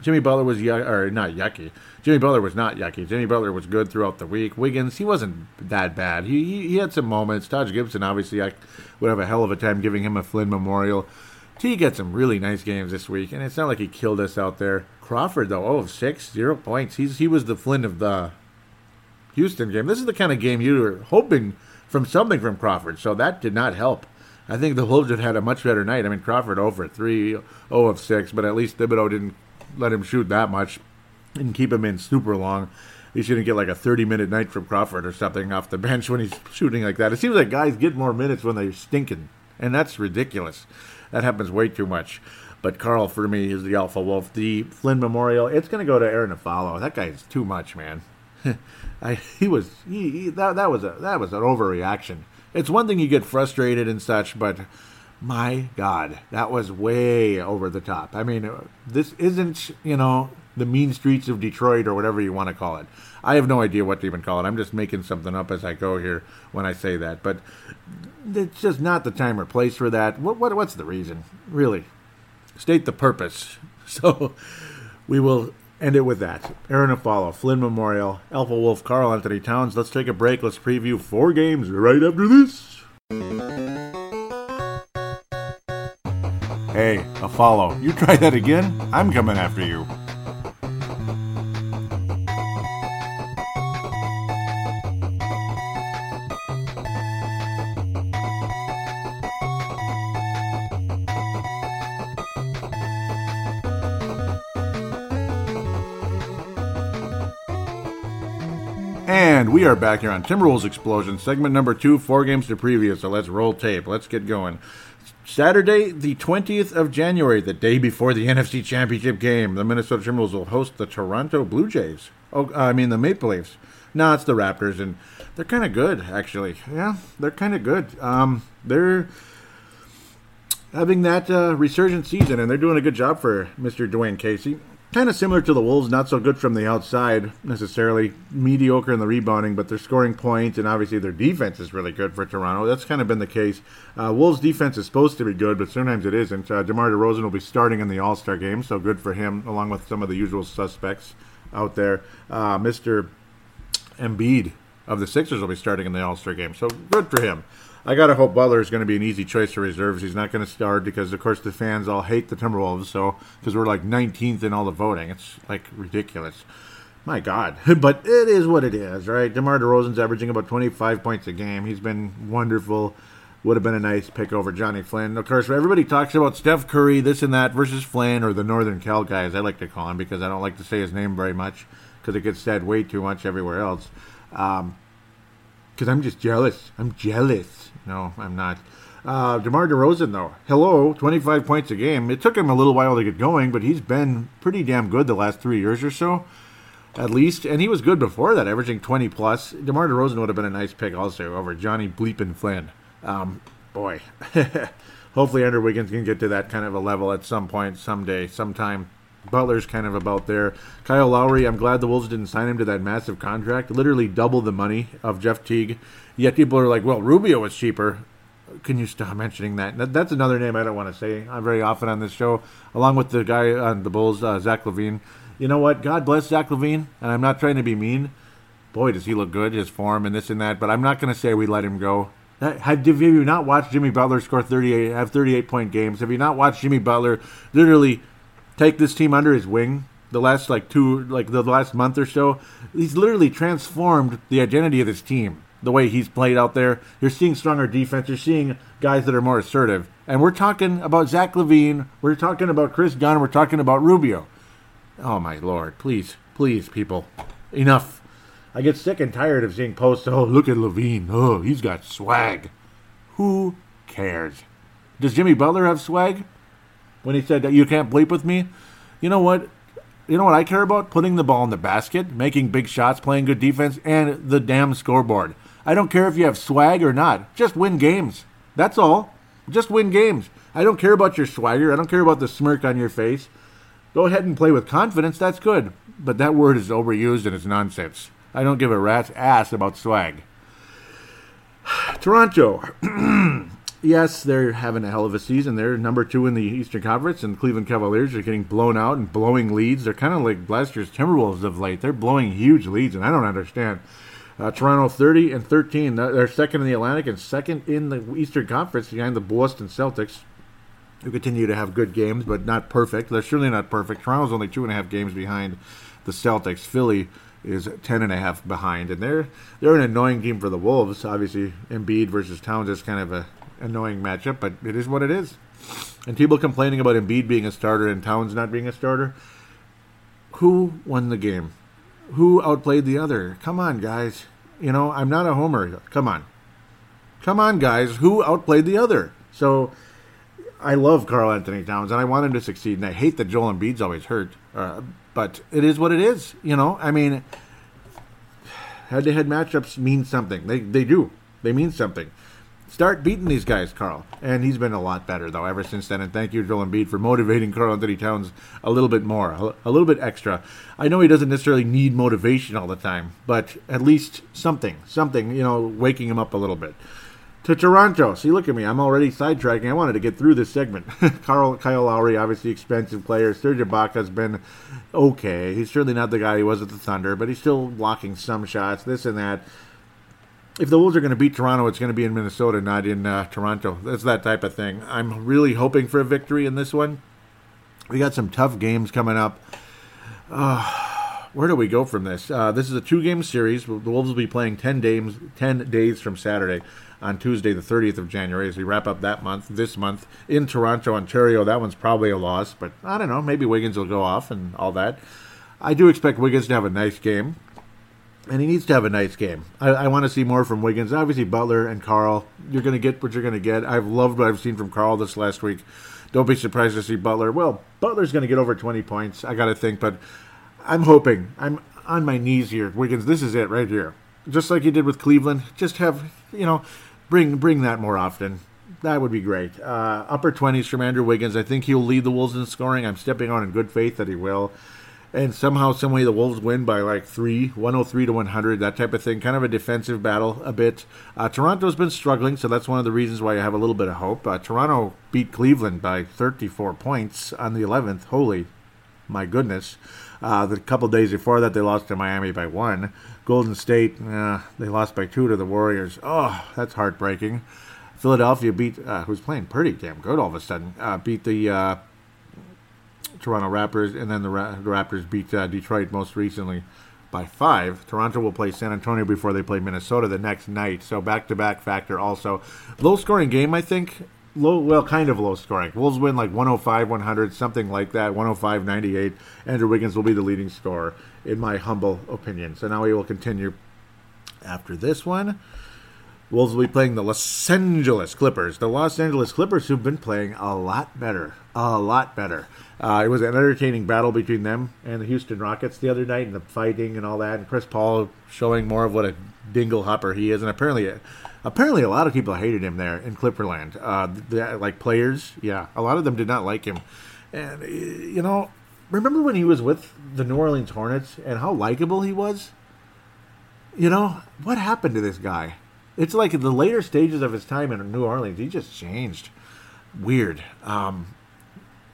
Jimmy Butler was yuck, or not yucky. Jimmy Butler was not yucky. Jimmy Butler was good throughout the week. Wiggins, he wasn't that bad. He he, he had some moments. Taj Gibson, obviously, I would have a hell of a time giving him a Flynn Memorial. T got some really nice games this week, and it's not like he killed us out there. Crawford, though, oh, six, zero points. He's he was the Flynn of the Houston game. This is the kind of game you were hoping from something from Crawford, so that did not help. I think the Wolves had had a much better night. I mean, Crawford oh over 3, 0 of 6, but at least Thibodeau didn't let him shoot that much and keep him in super long. He shouldn't get like a 30 minute night from Crawford or something off the (laughs) bench when he's shooting like that. It seems like guys get more minutes when they're stinking, and that's ridiculous. That happens way too much. But Karl, for me, is the alpha wolf. The Flynn Memorial, it's going to go to Arron Afflalo. That guy's too much, man. (laughs) I, he was he, he, that that was a that was an overreaction. It's one thing you get frustrated and such, but my God, that was way over the top. I mean, this isn't you know the mean streets of Detroit or whatever you want to call it. I have no idea what to even call it. I'm just making something up as I go here when I say that, but it's just not the time or place for that. What, what what's the reason? Really, state the purpose. (laughs) So we will end it with that. Arron Afflalo, Flynn Memorial, Alpha Wolf, Karl Anthony Towns. Let's take a break. Let's preview four games right after this. Hey, follow. you try that again? I'm coming after you. And we are back here on Timberwolves Explosion, segment number two, four games to preview. So let's roll tape. Let's get going. Saturday, the 20th of January, the day before the NFC Championship game, the Minnesota Timberwolves will host the Toronto Blue Jays. Oh, I mean the Maple Leafs. No, it's the Raptors, and they're kind of good, actually. Yeah, they're kind of good. Um, they're having that uh, resurgent season, and they're doing a good job for Mr. Dwane Casey kind of similar to the Wolves, not so good from the outside necessarily, mediocre in the rebounding, but they're scoring points, and obviously their defense is really good for Toronto. That's kind of been the case. Uh, Wolves' defense is supposed to be good, but sometimes it isn't. Uh, DeMar DeRozan will be starting in the All Star game, so good for him, along with some of the usual suspects out there. Uh, Mr. Embiid of the Sixers will be starting in the All Star game, so good for him. I gotta hope Butler is going to be an easy choice for reserves. He's not going to start because, of course, the fans all hate the Timberwolves. So because we're like 19th in all the voting, it's like ridiculous. My God, (laughs) but it is what it is, right? DeMar DeRozan's averaging about 25 points a game. He's been wonderful. Would have been a nice pick over Johnny Flynn. Of course, everybody talks about Steph Curry, this and that, versus Flynn or the Northern Cal guy, as I like to call him, because I don't like to say his name very much because it gets said way too much everywhere else. Um, because I'm just jealous. I'm jealous. No, I'm not. Uh, DeMar DeRozan, though, hello, 25 points a game. It took him a little while to get going, but he's been pretty damn good the last three years or so, at least. And he was good before that, averaging 20 plus. DeMar DeRozan would have been a nice pick also over Johnny Bleepin Flynn. Um, boy, (laughs) hopefully Andrew Wiggins can get to that kind of a level at some point, someday, sometime. Butler's kind of about there. Kyle Lowry, I'm glad the Wolves didn't sign him to that massive contract, literally double the money of Jeff Teague. Yet people are like, well, Rubio was cheaper. Can you stop mentioning that? That's another name I don't want to say uh, very often on this show, along with the guy on the Bulls, uh, Zach LaVine. You know what? God bless Zach LaVine, and I'm not trying to be mean. Boy, does he look good, his form and this and that, but I'm not going to say we let him go. Have you not watched Jimmy Butler score 38, have 38 point games? Have you not watched Jimmy Butler literally take this team under his wing the last like two like the last month or so he's literally transformed the identity of this team the way he's played out there. You're seeing stronger defense. You're seeing guys that are more assertive. And we're talking about zach levine. We're talking about chris gunn. We're talking about rubio. Oh my lord. Please please people. Enough. I get sick and tired of seeing posts oh look at levine. Oh he's got swag. Who cares? Does jimmy butler have swag when he said that you can't bleep with me. You know what? You know what I care about? Putting the ball in the basket, making big shots, playing good defense, and the damn scoreboard. I don't care if you have swag or not. Just win games. That's all. Just win games. I don't care about your swagger. I don't care about the smirk on your face. Go ahead and play with confidence. That's good. But that word is overused and it's nonsense. I don't give a rat's ass about swag. (sighs) Toronto. (clears throat) yes, they're having a hell of a season. They're number two in the Eastern Conference, and Cleveland Cavaliers are getting blown out and blowing leads. They're kind of like last year's Timberwolves of late. They're blowing huge leads, and I don't understand. Uh, Toronto 30 and 13. They're second in the Atlantic and second in the Eastern Conference behind the Boston Celtics, who continue to have good games, but not perfect. They're surely not perfect. Toronto's only two and a half games behind the Celtics. Philly is ten and a half behind, and they're they're an annoying team for the Wolves. Obviously, Embiid versus Towns is kind of a annoying matchup, but it is what it is. And people complaining about Embiid being a starter and Towns not being a starter. Who won the game? Who outplayed the other? Come on, guys. You know, I'm not a homer. Come on. Come on, guys. Who outplayed the other? So I love Karl-Anthony Towns, and I want him to succeed. And I hate that Joel Embiid's always hurt. Uh, but it is what it is. You know, I mean, (sighs) head-to-head matchups mean something. They they do. They mean something. Start beating these guys, Karl. And he's been a lot better, though, ever since then. And thank you, Joel Embiid, for motivating Karl-Anthony Towns a little bit more, a, little bit extra. I know he doesn't necessarily need motivation all the time, but at least something, something, you know, waking him up a little bit. To Toronto. See, look at me. I'm already sidetracking. I wanted to get through this segment. (laughs) Karl, Kyle Lowry, obviously expensive player. Serge Ibaka's been okay. He's certainly not the guy he was at the Thunder, but he's still blocking some shots, this and that if the Wolves are going to beat Toronto, it's going to be in Minnesota, not in uh, Toronto. That's that type of thing. I'm really hoping for a victory in this one. We got some tough games coming up. Uh, where do we go from this? Uh, this is a two-game series. The Wolves will be playing 10 days, 10 days from Saturday on Tuesday, the 30th of January, as we wrap up that month, this month, in Toronto, Ontario. That one's probably a loss, but I don't know. Maybe Wiggins will go off and all that. I do expect Wiggins to have a nice game and he needs to have a nice game. I, I want to see more from Wiggins. Obviously, Butler and Karl, You're going to get what you're going to get. I've loved what I've seen from Karl this last week. Don't be surprised to see Butler. Well, Butler's going to get over 20 points. I got to think, but I'm hoping. I'm on my knees here, Wiggins. This is it right here. Just like you did with Cleveland. Just have you know, bring bring that more often. That would be great. Uh, upper 20s from Andrew Wiggins. I think he'll lead the Wolves in scoring. I'm stepping on in good faith that he will and somehow, some way, the Wolves win by like three, 103 to 100, that type of thing. Kind of a defensive battle a bit. Uh, Toronto's been struggling, so that's one of the reasons why I have a little bit of hope. Uh, Toronto beat Cleveland by 34 points on the 11th. Holy, my goodness. Uh, the couple days before that, they lost to Miami by one. Golden State, uh, they lost by two to the Warriors. Oh, that's heartbreaking. Philadelphia beat, uh, who's playing pretty damn good all of a sudden, uh, beat the Toronto Raptors, and then the, Ra- the Raptors beat uh, Detroit most recently by five. Toronto will play San Antonio before they play Minnesota the next night. So back to back factor also. Low scoring game, I think. Low, well, kind of low scoring. Wolves win like 105, 100, something like that. 105, 98. Andrew Wiggins will be the leading scorer, in my humble opinion. So now we will continue after this one. Wolves will be playing the Los Angeles Clippers. The Los Angeles Clippers, who've been playing a lot better, a lot better. Uh, it was an entertaining battle between them and the Houston Rockets the other night, and the fighting and all that. And Chris Paul showing more of what a dingle hopper he is, and apparently, apparently, a lot of people hated him there in Clipperland. Uh, the, like players, yeah, a lot of them did not like him. And you know, remember when he was with the New Orleans Hornets and how likable he was? You know, what happened to this guy? It's like in the later stages of his time in New Orleans, he just changed. Weird. Um,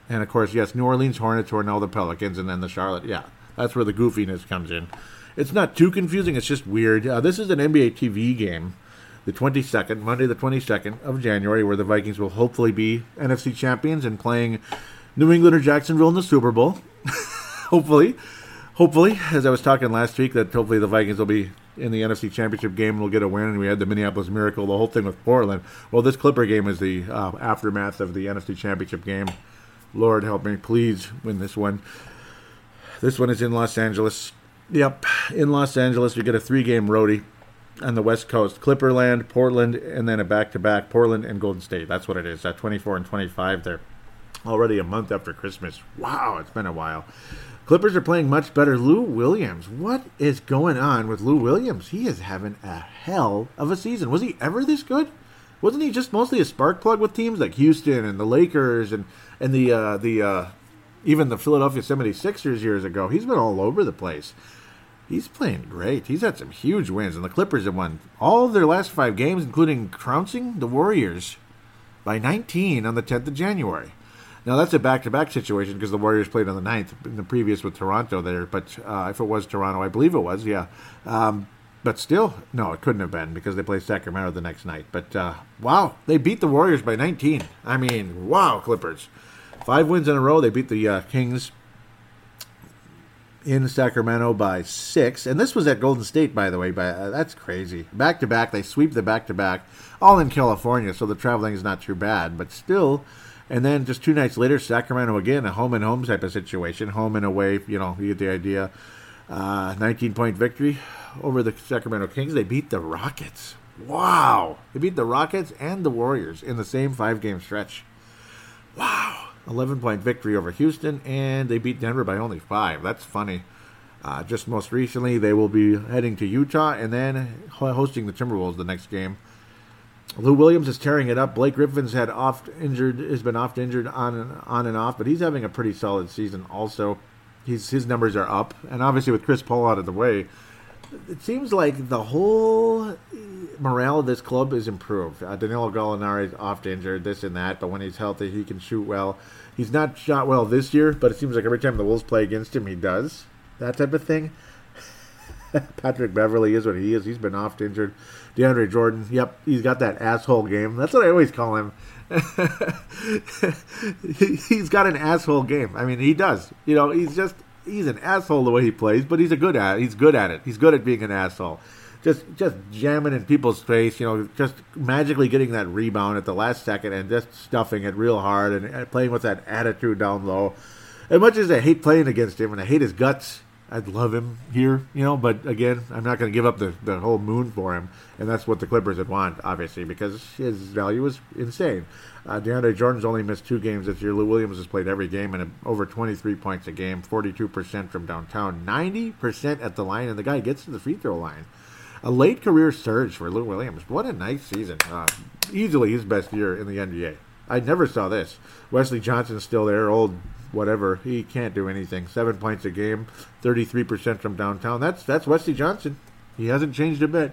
and of course, yes, New Orleans Hornets or now the Pelicans, and then the Charlotte. Yeah, that's where the goofiness comes in. It's not too confusing. It's just weird. Uh, this is an NBA TV game, the 22nd, Monday the 22nd of January, where the Vikings will hopefully be NFC champions and playing New England or Jacksonville in the Super Bowl. (laughs) hopefully, hopefully, as I was talking last week, that hopefully the Vikings will be in the NFC Championship game and we'll get a win. And we had the Minneapolis Miracle, the whole thing with Portland. Well, this Clipper game is the uh, aftermath of the NFC Championship game. Lord help me, please win this one. This one is in Los Angeles. Yep, in Los Angeles, we get a three game roadie on the West Coast Clipperland, Portland, and then a back to back Portland and Golden State. That's what it is. At 24 and 25 there. Already a month after Christmas. Wow, it's been a while. Clippers are playing much better. Lou Williams. What is going on with Lou Williams? He is having a hell of a season. Was he ever this good? Wasn't he just mostly a spark plug with teams like Houston and the Lakers and and the uh, the uh, even the Philadelphia 76ers years ago? He's been all over the place. He's playing great. He's had some huge wins, and the Clippers have won all of their last five games, including trouncing the Warriors by 19 on the 10th of January. Now that's a back-to-back situation because the Warriors played on the 9th in the previous with Toronto there. But uh, if it was Toronto, I believe it was, yeah. Um, but still, no, it couldn't have been because they played Sacramento the next night. But uh, wow, they beat the Warriors by 19. I mean, wow, Clippers. Five wins in a row. They beat the uh, Kings in Sacramento by six, and this was at Golden State, by the way. By uh, that's crazy. Back to back, they sweep the back to back, all in California, so the traveling is not too bad. But still, and then just two nights later, Sacramento again, a home and home type of situation, home and away. You know, you get the idea. Uh, 19 point victory over the Sacramento Kings. They beat the Rockets. Wow, they beat the Rockets and the Warriors in the same five game stretch. Wow. 11 point victory over Houston, and they beat Denver by only five. That's funny. Uh, just most recently, they will be heading to Utah and then hosting the Timberwolves the next game. Lou Williams is tearing it up. Blake Griffin's had oft injured, has been oft injured on and on and off, but he's having a pretty solid season. Also, he's, his numbers are up, and obviously with Chris Paul out of the way, it seems like the whole morale of this club is improved. Uh, Danilo Gallinari is oft injured, this and that, but when he's healthy, he can shoot well. He's not shot well this year, but it seems like every time the Wolves play against him, he does. That type of thing. (laughs) Patrick Beverley is what he is. He's been oft injured. DeAndre Jordan, yep, he's got that asshole game. That's what I always call him. (laughs) he's got an asshole game. I mean, he does. You know, he's just he's an asshole the way he plays, but he's a good at. He's good at it. He's good at being an asshole just just jamming in people's face, you know, just magically getting that rebound at the last second and just stuffing it real hard and playing with that attitude down low. As much as I hate playing against him and I hate his guts, I'd love him here, you know. But again, I'm not going to give up the, the whole moon for him, and that's what the Clippers would want, obviously, because his value is insane. Uh, DeAndre Jordan's only missed two games this year. Lou Williams has played every game and over 23 points a game, 42% from downtown, 90% at the line, and the guy gets to the free throw line. A late career surge for Lou Williams. What a nice season. Uh, easily his best year in the NBA. I never saw this. Wesley Johnson's still there, old whatever. He can't do anything. Seven points a game, 33% from downtown. That's that's Wesley Johnson. He hasn't changed a bit.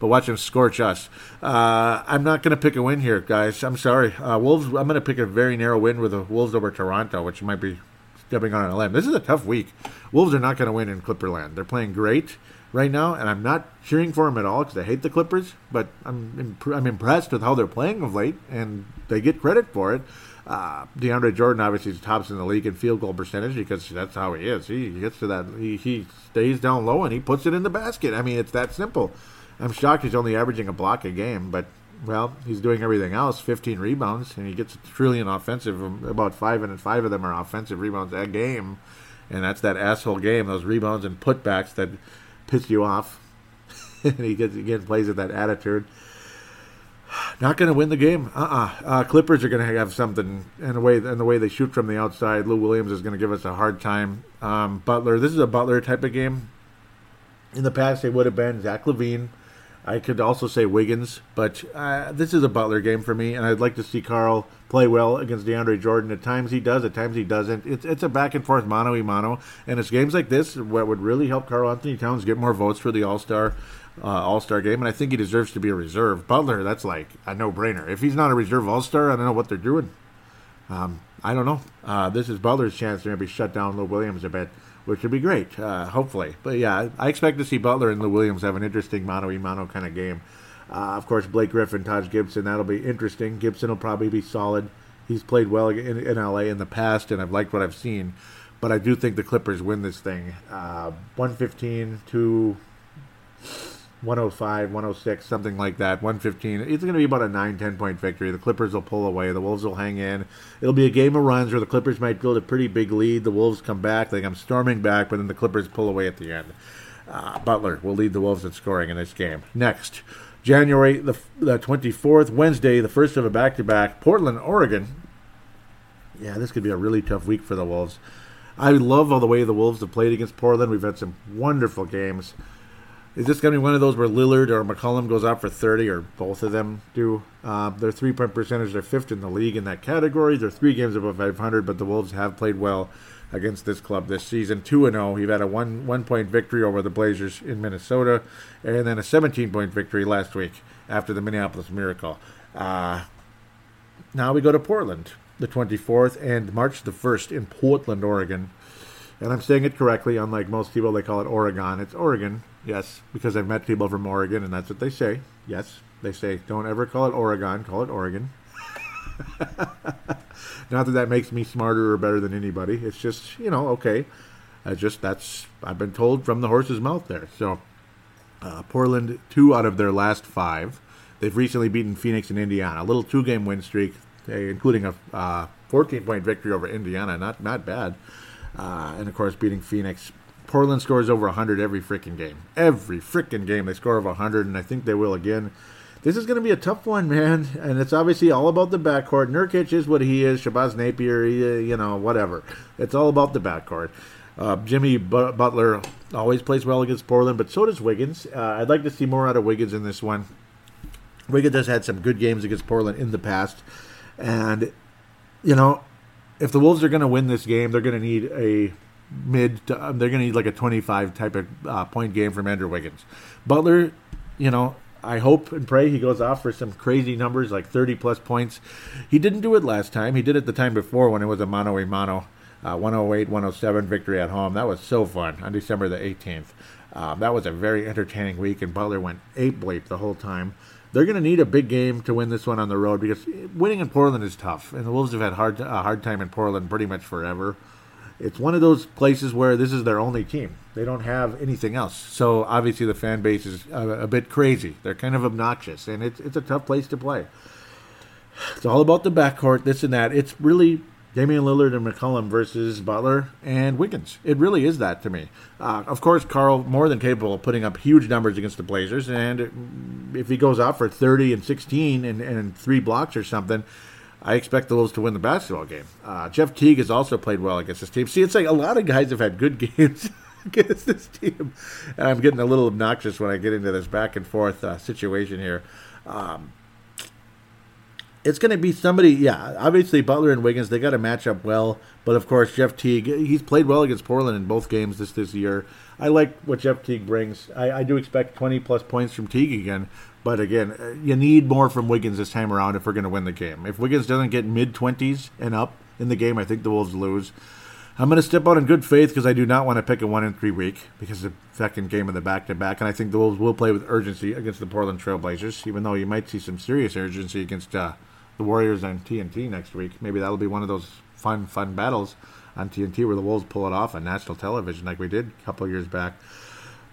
But watch him scorch us. Uh, I'm not going to pick a win here, guys. I'm sorry. Uh, Wolves. I'm going to pick a very narrow win with the Wolves over Toronto, which might be stepping on a limb. This is a tough week. Wolves are not going to win in Clipperland. They're playing great right now, and I'm not cheering for them at all because I hate the Clippers. But I'm imp- I'm impressed with how they're playing of late, and they get credit for it. Uh, DeAndre Jordan obviously is tops in the league in field goal percentage because that's how he is. He, gets to that. He, he stays down low and he puts it in the basket. I mean, it's that simple. I'm shocked he's only averaging a block a game, but well, he's doing everything else. 15 rebounds, and he gets a trillion offensive. About five and five of them are offensive rebounds a game, and that's that asshole game. Those rebounds and putbacks that piss you off. (laughs) and he gets again plays with that attitude. (sighs) Not going to win the game. Uh-uh. Uh, Clippers are going to have something in the way in the way they shoot from the outside. Lou Williams is going to give us a hard time. Um, Butler. This is a Butler type of game. In the past, it would have been Zach LaVine. I could also say Wiggins, but uh, this is a Butler game for me, and I'd like to see Karl play well against DeAndre Jordan. At times he does, at times he doesn't. It's it's a back and forth mano a mano, and it's games like this what would really help Karl Anthony Towns get more votes for the All Star. Uh, All Star game, and I think he deserves to be a reserve. Butler, that's like a no brainer. If he's not a reserve All Star, I don't know what they're doing. Um, I don't know. Uh, this is Butler's chance to maybe shut down Lou Williams a bit which would be great, uh, hopefully. But yeah, I expect to see Butler and Lou Williams have an interesting mano a mano kind of game. Uh, of course, Blake Griffin, Taj Gibson, that'll be interesting. Gibson will probably be solid. He's played well in, in LA in the past, and I've liked what I've seen. But I do think the Clippers win this thing. Uh, 115 to 105, 106, something like that. 115. It's going to be about a 9, 10 point victory. The Clippers will pull away. The Wolves will hang in. It'll be a game of runs where the Clippers might build a pretty big lead. The Wolves come back. They come storming back, but then the Clippers pull away at the end. Uh, Butler will lead the Wolves in scoring in this game. Next, January the, the 24th, Wednesday, the first of a back to back, Portland, Oregon. Yeah, this could be a really tough week for the Wolves. I love all the way the Wolves have played against Portland. We've had some wonderful games. Is this going to be one of those where Lillard or McCollum goes out for 30 or both of them do? Uh, their three point percentage, they're fifth in the league in that category. They're three games above 500, but the Wolves have played well against this club this season. 2 0. He had a one, one point victory over the Blazers in Minnesota, and then a 17 point victory last week after the Minneapolis Miracle. Uh, now we go to Portland, the 24th, and March the 1st in Portland, Oregon. And I'm saying it correctly, unlike most people, they call it Oregon. It's Oregon, yes, because I've met people from Oregon, and that's what they say. Yes, they say, don't ever call it Oregon, call it Oregon. (laughs) Not that that makes me smarter or better than anybody. It's just, you know, okay. I just, that's, I've been told from the horse's mouth there. So, uh, Portland, two out of their last five. They've recently beaten Phoenix and Indiana. A little two game win streak, eh, including a uh, 14 point victory over Indiana. Not, not bad. Uh, and of course, beating Phoenix. Portland scores over 100 every freaking game. Every freaking game they score over 100, and I think they will again. This is going to be a tough one, man, and it's obviously all about the backcourt. Nurkic is what he is. Shabazz Napier, uh, you know, whatever. It's all about the backcourt. Uh, Jimmy Butler always plays well against Portland, but so does Wiggins. Uh, I'd like to see more out of Wiggins in this one. Wiggins has had some good games against Portland in the past, and you know, if the Wolves are going to win this game, they're going to need a mid. To, um, they're going to need like a 25 type of uh, point game from Andrew Wiggins. Butler, you know, I hope and pray he goes off for some crazy numbers like 30 plus points. He didn't do it last time. He did it the time before when it was a mano a mano, uh, 108 107 victory at home. That was so fun on December the 18th. Um, that was a very entertaining week, and Butler went ape bleep the whole time. They're going to need a big game to win this one on the road because winning in Portland is tough, and the Wolves have had hard a hard time in Portland pretty much forever it's one of those places where this is their only team. They don't have anything else. So obviously the fan base is a, a, bit crazy. They're kind of obnoxious, and it's it's a tough place to play. It's all about the backcourt, this and that. It's really Damian Lillard and McCollum versus Butler and Wiggins. It really is that to me. Uh, of course, Karl more than capable of putting up huge numbers against the Blazers, and if he goes out for 30 and 16 and, and three blocks or something, I expect the Wolves to win the basketball game. Uh, Jeff Teague has also played well against this team. See, it's like a lot of guys have had good (laughs) games (laughs) against this team, and I'm getting a little obnoxious when I get into this back and forth uh, situation here. Um, it's going to be somebody, yeah. Obviously, Butler and Wiggins they got to match up well, but of course, Jeff Teague he's played well against Portland in both games this this year. I like what Jeff Teague brings. I, I do expect 20 plus points from Teague again, but again, uh, you need more from Wiggins this time around if we're going to win the game. If Wiggins doesn't get mid 20s and up in the game, I think the Wolves lose. I'm going to step out in good faith because I do not want to pick a one in three week because the second game of the back to back, and I think the Wolves will play with urgency against the Portland Trailblazers, even though you might see some serious urgency against uh, the Warriors on TNT next week. Maybe that'll be one of those fun, fun battles on TNT where the Wolves pull it off on national television like we did a couple years back.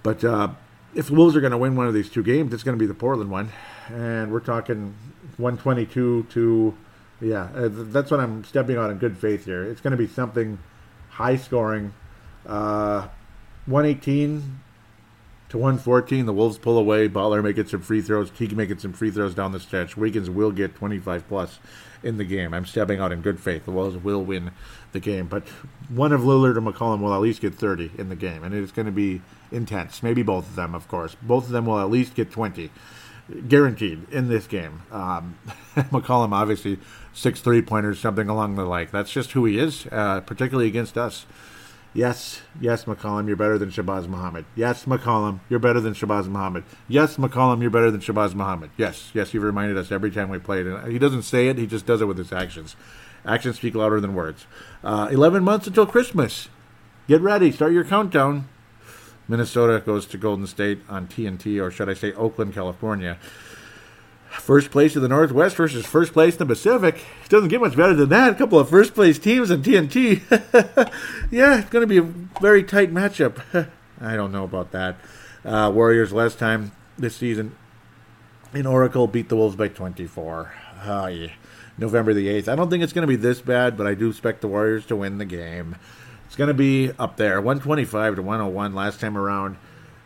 But uh, if the Wolves are going to win one of these two games, it's going to be the Portland one, and we're talking 122 to, yeah, uh, that's what I'm stepping on in good faith here. It's going to be something high scoring, uh, 118 to 114. The Wolves pull away. Butler making some free throws. Teague making some free throws down the stretch. Wiggins will get 25 plus in the game. I'm stepping out in good faith. The Wolves will win the game, but one of Lillard or McCollum will at least get 30 in the game, and it's going to be intense. Maybe both of them, of course. Both of them will at least get 20, guaranteed in this game. Um, (laughs) McCollum, obviously, six three pointers, something along the like. That's just who he is, uh, particularly against us. Yes, yes, McCollum, you're better than Shabazz Muhammad. Yes, McCollum, you're better than Shabazz Muhammad. Yes, McCollum, you're better than Shabazz Muhammad. Yes, yes, you've reminded us every time we played. And he doesn't say it, he just does it with his actions. Actions speak louder than words. Uh, 11 months until Christmas. Get ready, start your countdown. Minnesota goes to Golden State on TNT, or should I say Oakland, California. First place in the Northwest versus first place in the Pacific. It doesn't get much better than that. A couple of first place teams on TNT. (laughs) yeah, it's going to be a very tight matchup. (laughs) I don't know about that. Uh, Warriors last time this season in Oracle beat the Wolves by 24. Oh, yeah. November the 8th. I don't think it's going to be this bad, but I do expect the Warriors to win the game. It's going to be up there, 125 to 101 last time around.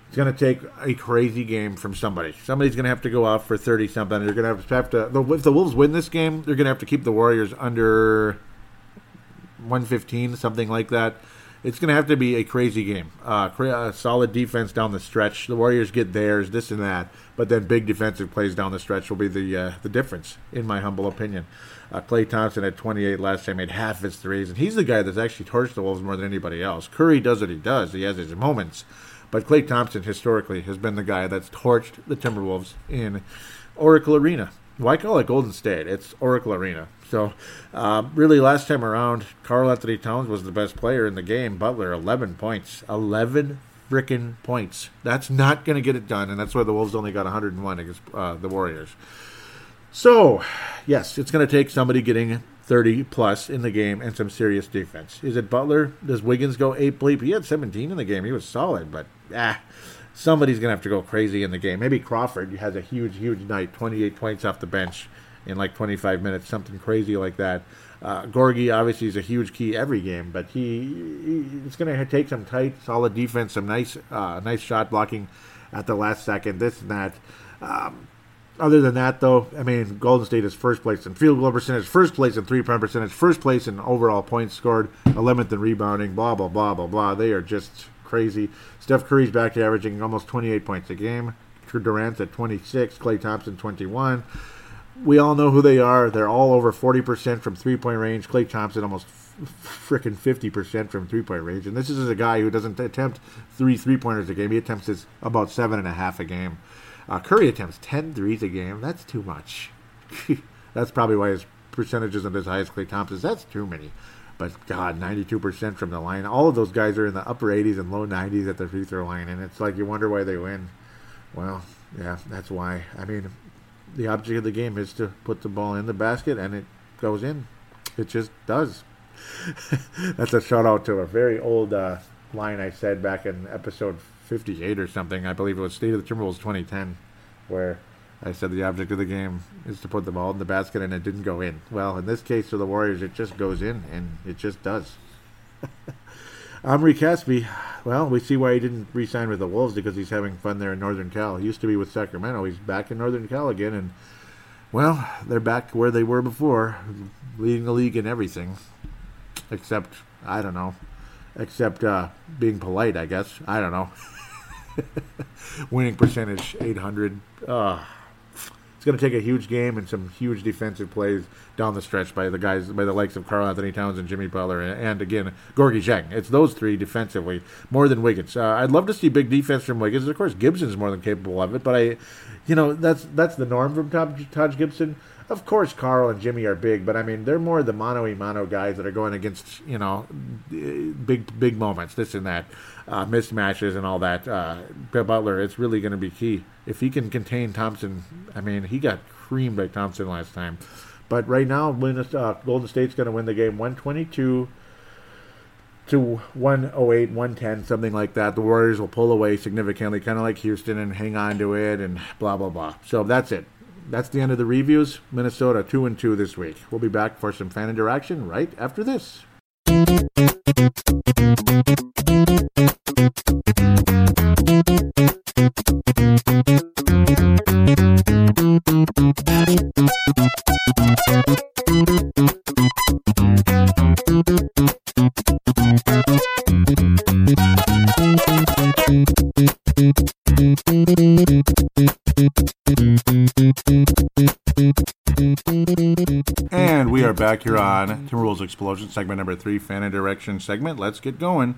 It's going to take a crazy game from somebody. Somebody's going to have to go off for 30 something. They're going to have to, have to if the Wolves win this game, they're going to have to keep the Warriors under 115, something like that. It's going to have to be a crazy game. Uh, a solid defense down the stretch. The Warriors get theirs, this and that, but then big defensive plays down the stretch will be the uh, the difference, in my humble opinion. Uh, Klay Thompson at 28 last time made half his threes, and he's the guy that's actually torched the Wolves more than anybody else. Curry does what he does; he has his moments, but Klay Thompson historically has been the guy that's torched the Timberwolves in Oracle Arena. Why call it Golden State? It's Oracle Arena. So, uh, really, last time around, Karl Anthony Towns was the best player in the game. Butler, 11 points. 11 freaking points. That's not going to get it done, and that's why the Wolves only got 101 against uh, the Warriors. So, yes, it's going to take somebody getting 30 plus in the game and some serious defense. Is it Butler? Does Wiggins go 8 bleep? He had 17 in the game. He was solid, but ah, somebody's going to have to go crazy in the game. Maybe Crawford has a huge, huge night, 28 points off the bench in like 25 minutes, something crazy like that. Uh, Gorgui obviously is a huge key every game, but he, he it's going to take some tight, solid defense, some nice, uh, nice shot blocking at the last second, this and that. Um, other than that, though, I mean, Golden State is first place in field goal percentage, first place in three point percentage, first place in overall points scored, 11th in rebounding, blah, blah, blah, blah, blah. They are just crazy. Steph Curry's back to averaging almost 28 points a game. Durant's at 26, Klay Thompson 21 we all know who they are. They're all over 40% from three point range. Klay Thompson almost freaking 50% from three point range. And this is a guy who doesn't attempt three three pointers a game. He attempts this about seven and a half a game. Uh, Curry attempts 10 threes a game. That's too much. (laughs) That's probably why his percentage isn't as high as Klay Thompson's. That's too many. But God, 92% from the line. All of those guys are in the upper 80s and low 90s at the free throw line. And it's like you wonder why they win. Well, yeah, that's why. I mean, the object of the game is to put the ball in the basket and it goes in. It just does. (laughs) That's a shout out to a very old uh, line I said back in episode 58 or something. I believe it was State of the Timberwolves 2010, where I said the object of the game is to put the ball in the basket and it didn't go in. Well, in this case for the Warriors, it just goes in and it just does. (laughs) Omri Caspi, well, we see why he didn't re-sign with the Wolves because he's having fun there in Northern Cal. He used to be with Sacramento. He's back in Northern Cal again, and well, they're back where they were before, leading the league in everything, except I don't know, except uh, being polite. I guess I don't know. (laughs) Winning percentage 800. Uh, it's going to take a huge game and some huge defensive plays down the stretch by the guys, by the likes of Karl Anthony Towns and Jimmy Butler, and, and again Gorgui Dieng. It's those three defensively more than Wiggins. Uh, I'd love to see big defense from Wiggins. Of course, Gibson's more than capable of it, but I, you know, that's that's the norm from Taj, Taj Gibson. Of course, Karl and Jimmy are big, but I mean, they're more the mano a mano guys that are going against, you know, big big moments, this and that, uh, mismatches and all that. Uh, Butler, it's really going to be key if he can contain Thompson, I mean, he got creamed by Thompson last time. But right now, uh, Golden State's going to win the game 122 to 108, 110, something like that. The Warriors will pull away significantly, kind of like Houston, and hang on to it, and blah blah blah. So that's it. That's the end of the reviews. Minnesota two and two this week. We'll be back for some fan interaction right after this. And we are back here on Timberwolves Explosion, segment number three, fan interaction segment. Let's get going.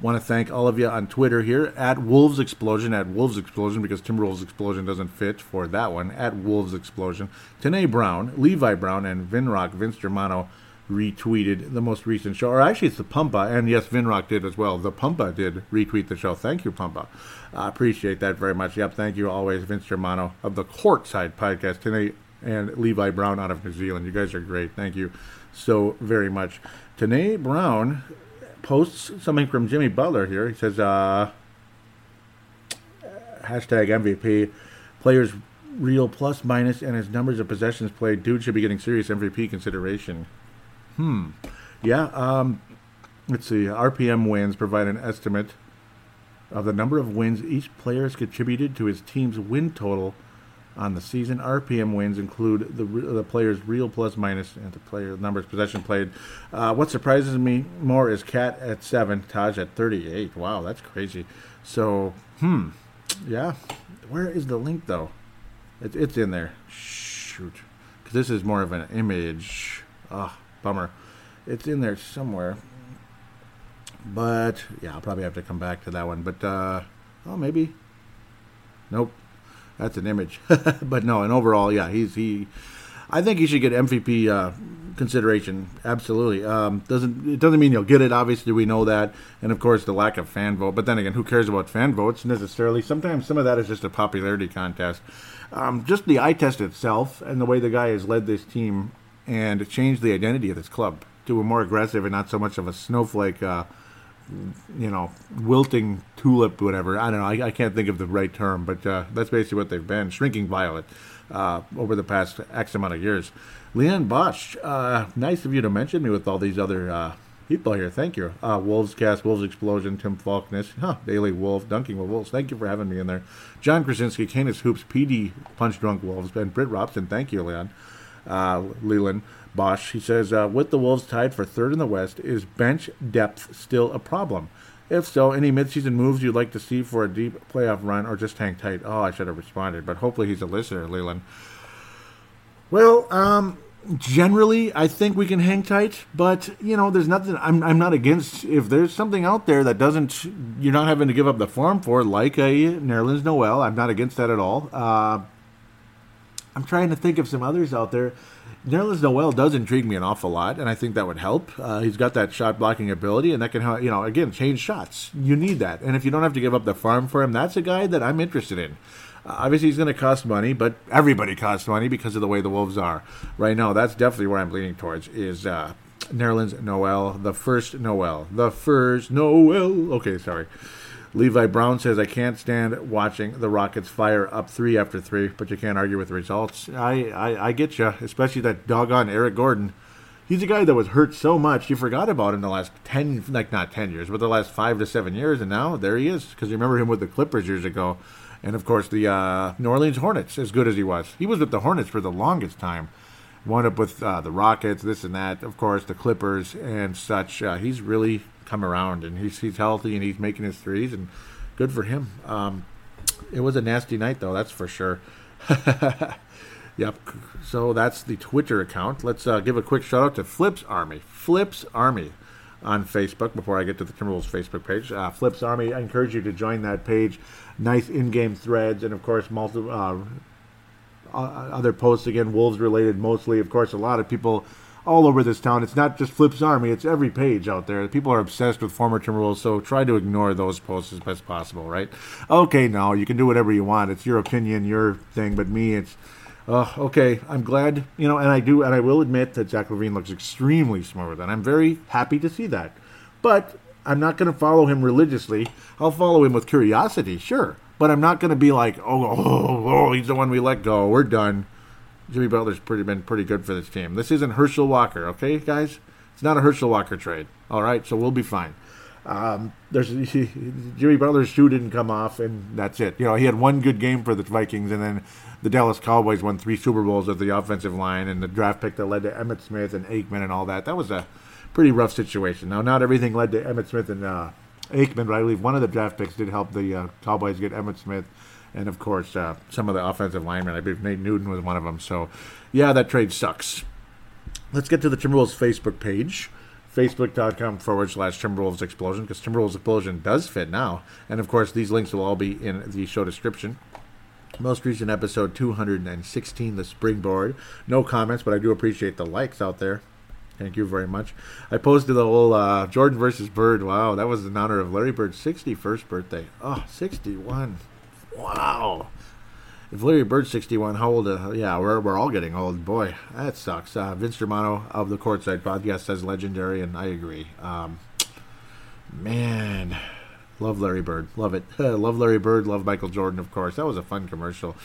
Want to thank all of you on Twitter here at Wolves Explosion, at Wolves Explosion, because Timberwolves Explosion doesn't fit for that one, at Wolves Explosion. Tanae Brown, Levi Brown, and Vinrock, Vince Germano retweeted the most recent show. Or actually, it's the Pumpa, and yes, Vinrock did as well. The Pumpa did retweet the show. Thank you, Pumpa. I appreciate that very much. Yep, thank you always, Vince Germano of the Courtside Podcast. Tanae and Levi Brown out of New Zealand. You guys are great. Thank you so very much. Tanae Brown posts something from Jimmy Butler here. He says, uh, hashtag MVP, players real plus minus and his numbers of possessions played. Dude should be getting serious MVP consideration. Hmm. Yeah. Um, let's see. RPM wins provide an estimate of the number of wins each player has contributed to his team's win total on the season. RPM wins include the the player's real plus minus and the player numbers possession played. Uh, what surprises me more is Cat at seven, Taj at thirty eight. Wow, that's crazy. So, hmm, yeah. Where is the link though? It, it's in there. Shoot, because this is more of an image. Ah, oh, bummer. It's in there somewhere. But yeah, I'll probably have to come back to that one. But uh, oh, maybe. Nope, that's an image. (laughs) but no, and overall, yeah, he's he. I think he should get MVP uh, consideration. Absolutely. Um, doesn't it doesn't mean you'll get it. Obviously, we know that, and of course the lack of fan vote. But then again, who cares about fan votes necessarily? Sometimes some of that is just a popularity contest. Um, just the eye test itself and the way the guy has led this team and changed the identity of this club to a more aggressive and not so much of a snowflake. Uh, you know, wilting tulip, whatever. I don't know. I, I can't think of the right term, but uh, that's basically what they've been shrinking violet uh, over the past X amount of years. Leanne Bosch, uh, nice of you to mention me with all these other uh, people here. Thank you. Uh, Wolves Cast, Wolves Explosion, Tim Falkness, huh, Daily Wolf, Dunking with Wolves. Thank you for having me in there. Jon Krawczynski, Canis Hoops, PD Punch Drunk Wolves, and Britt Robson. Thank you, Leon. Uh, Leland. Bosch. He says, uh, with the Wolves tied for third in the West, is bench depth still a problem? If so, any midseason moves you'd like to see for a deep playoff run or just hang tight? Oh, I should have responded, but hopefully he's a listener, Leland. Well, um, generally, I think we can hang tight, but, you know, there's nothing, I'm, I'm not against, if there's something out there that doesn't, you're not having to give up the farm for, like a Nerlens Noel, I'm not against that at all. Uh, I'm trying to think of some others out there. Nerlens Noel does intrigue me an awful lot, and I think that would help. Uh, he's got that shot blocking ability, and that can, help. you know, again, change shots. You need that, and if you don't have to give up the farm for him, that's a guy that I'm interested in. Uh, obviously, he's going to cost money, but everybody costs money because of the way the Wolves are right now. That's definitely where I'm leaning towards. Is uh, Nerlens Noel, the first Noel, the first Noel. Okay, sorry. Levi Brown says, I can't stand watching the Rockets fire up three after three, but you can't argue with the results. I, I, I get you, especially that doggone Eric Gordon. He's a guy that was hurt so much, you forgot about in the last 10, like not 10 years, but the last five to seven years, and now there he is, because you remember him with the Clippers years ago. And of course, the uh, New Orleans Hornets, as good as he was. He was with the Hornets for the longest time. Wound up with uh, the Rockets, this and that, of course, the Clippers and such. Uh, he's really come around, and he's he's healthy and he's making his threes, and good for him. Um, it was a nasty night though, that's for sure. (laughs) yep. So that's the Twitter account. Let's uh, give a quick shout out to Flips Army. Flips Army on Facebook before I get to the Timberwolves Facebook page. Uh, Flips Army, I encourage you to join that page. Nice in-game threads and of course multiple uh, other posts again, Wolves related mostly. Of course, a lot of people all over this town. It's not just Flip's Army, it's every page out there. People are obsessed with former Timberwolves, so try to ignore those posts as best possible, right? Okay, now you can do whatever you want. It's your opinion, your thing, but me, it's. Uh, okay, I'm glad, you know, and I do, and I will admit that Zach LaVine looks extremely smooth, and I'm very happy to see that. But I'm not going to follow him religiously. I'll follow him with curiosity, sure, but I'm not going to be like, oh, (laughs) oh, oh, he's the one we let go. We're done. Jimmy Butler's pretty been pretty good for this team. This isn't Herschel Walker, okay, guys? It's not a Herschel Walker trade. All right, so we'll be fine. Um, there's (laughs) Jimmy Butler's shoe didn't come off, and that's it. You know, he had one good game for the Vikings, and then the Dallas Cowboys won three Super Bowls with the offensive line, and the draft pick that led to Emmitt Smith and Aikman and all that. That was a pretty rough situation. Now, not everything led to Emmitt Smith and uh, Aikman, but I believe one of the draft picks did help the uh, Cowboys get Emmitt Smith and of course uh, some of the offensive linemen. I believe Nate Newton was one of them. So, yeah, that trade sucks. Let's get to the Timberwolves Facebook page. Facebook.com forward slash Timberwolves Explosion because Timberwolves Explosion does fit now. And of course, these links will all be in the show description. Most recent episode 216, the springboard. No comments, but I do appreciate the likes out there. Thank you very much. I posted the whole uh, Jordan versus Bird. Wow, that was in honor of Larry Bird's 61st birthday. Oh, 61. Wow. If Larry Bird's 61, how old? Uh, yeah, we're, we're all getting old. Boy, that sucks. Uh, Vince Germano of the Courtside Podcast says legendary, and I agree. Um, man, love Larry Bird. Love it. (laughs) love Larry Bird. Love Michael Jordan, of course. That was a fun commercial.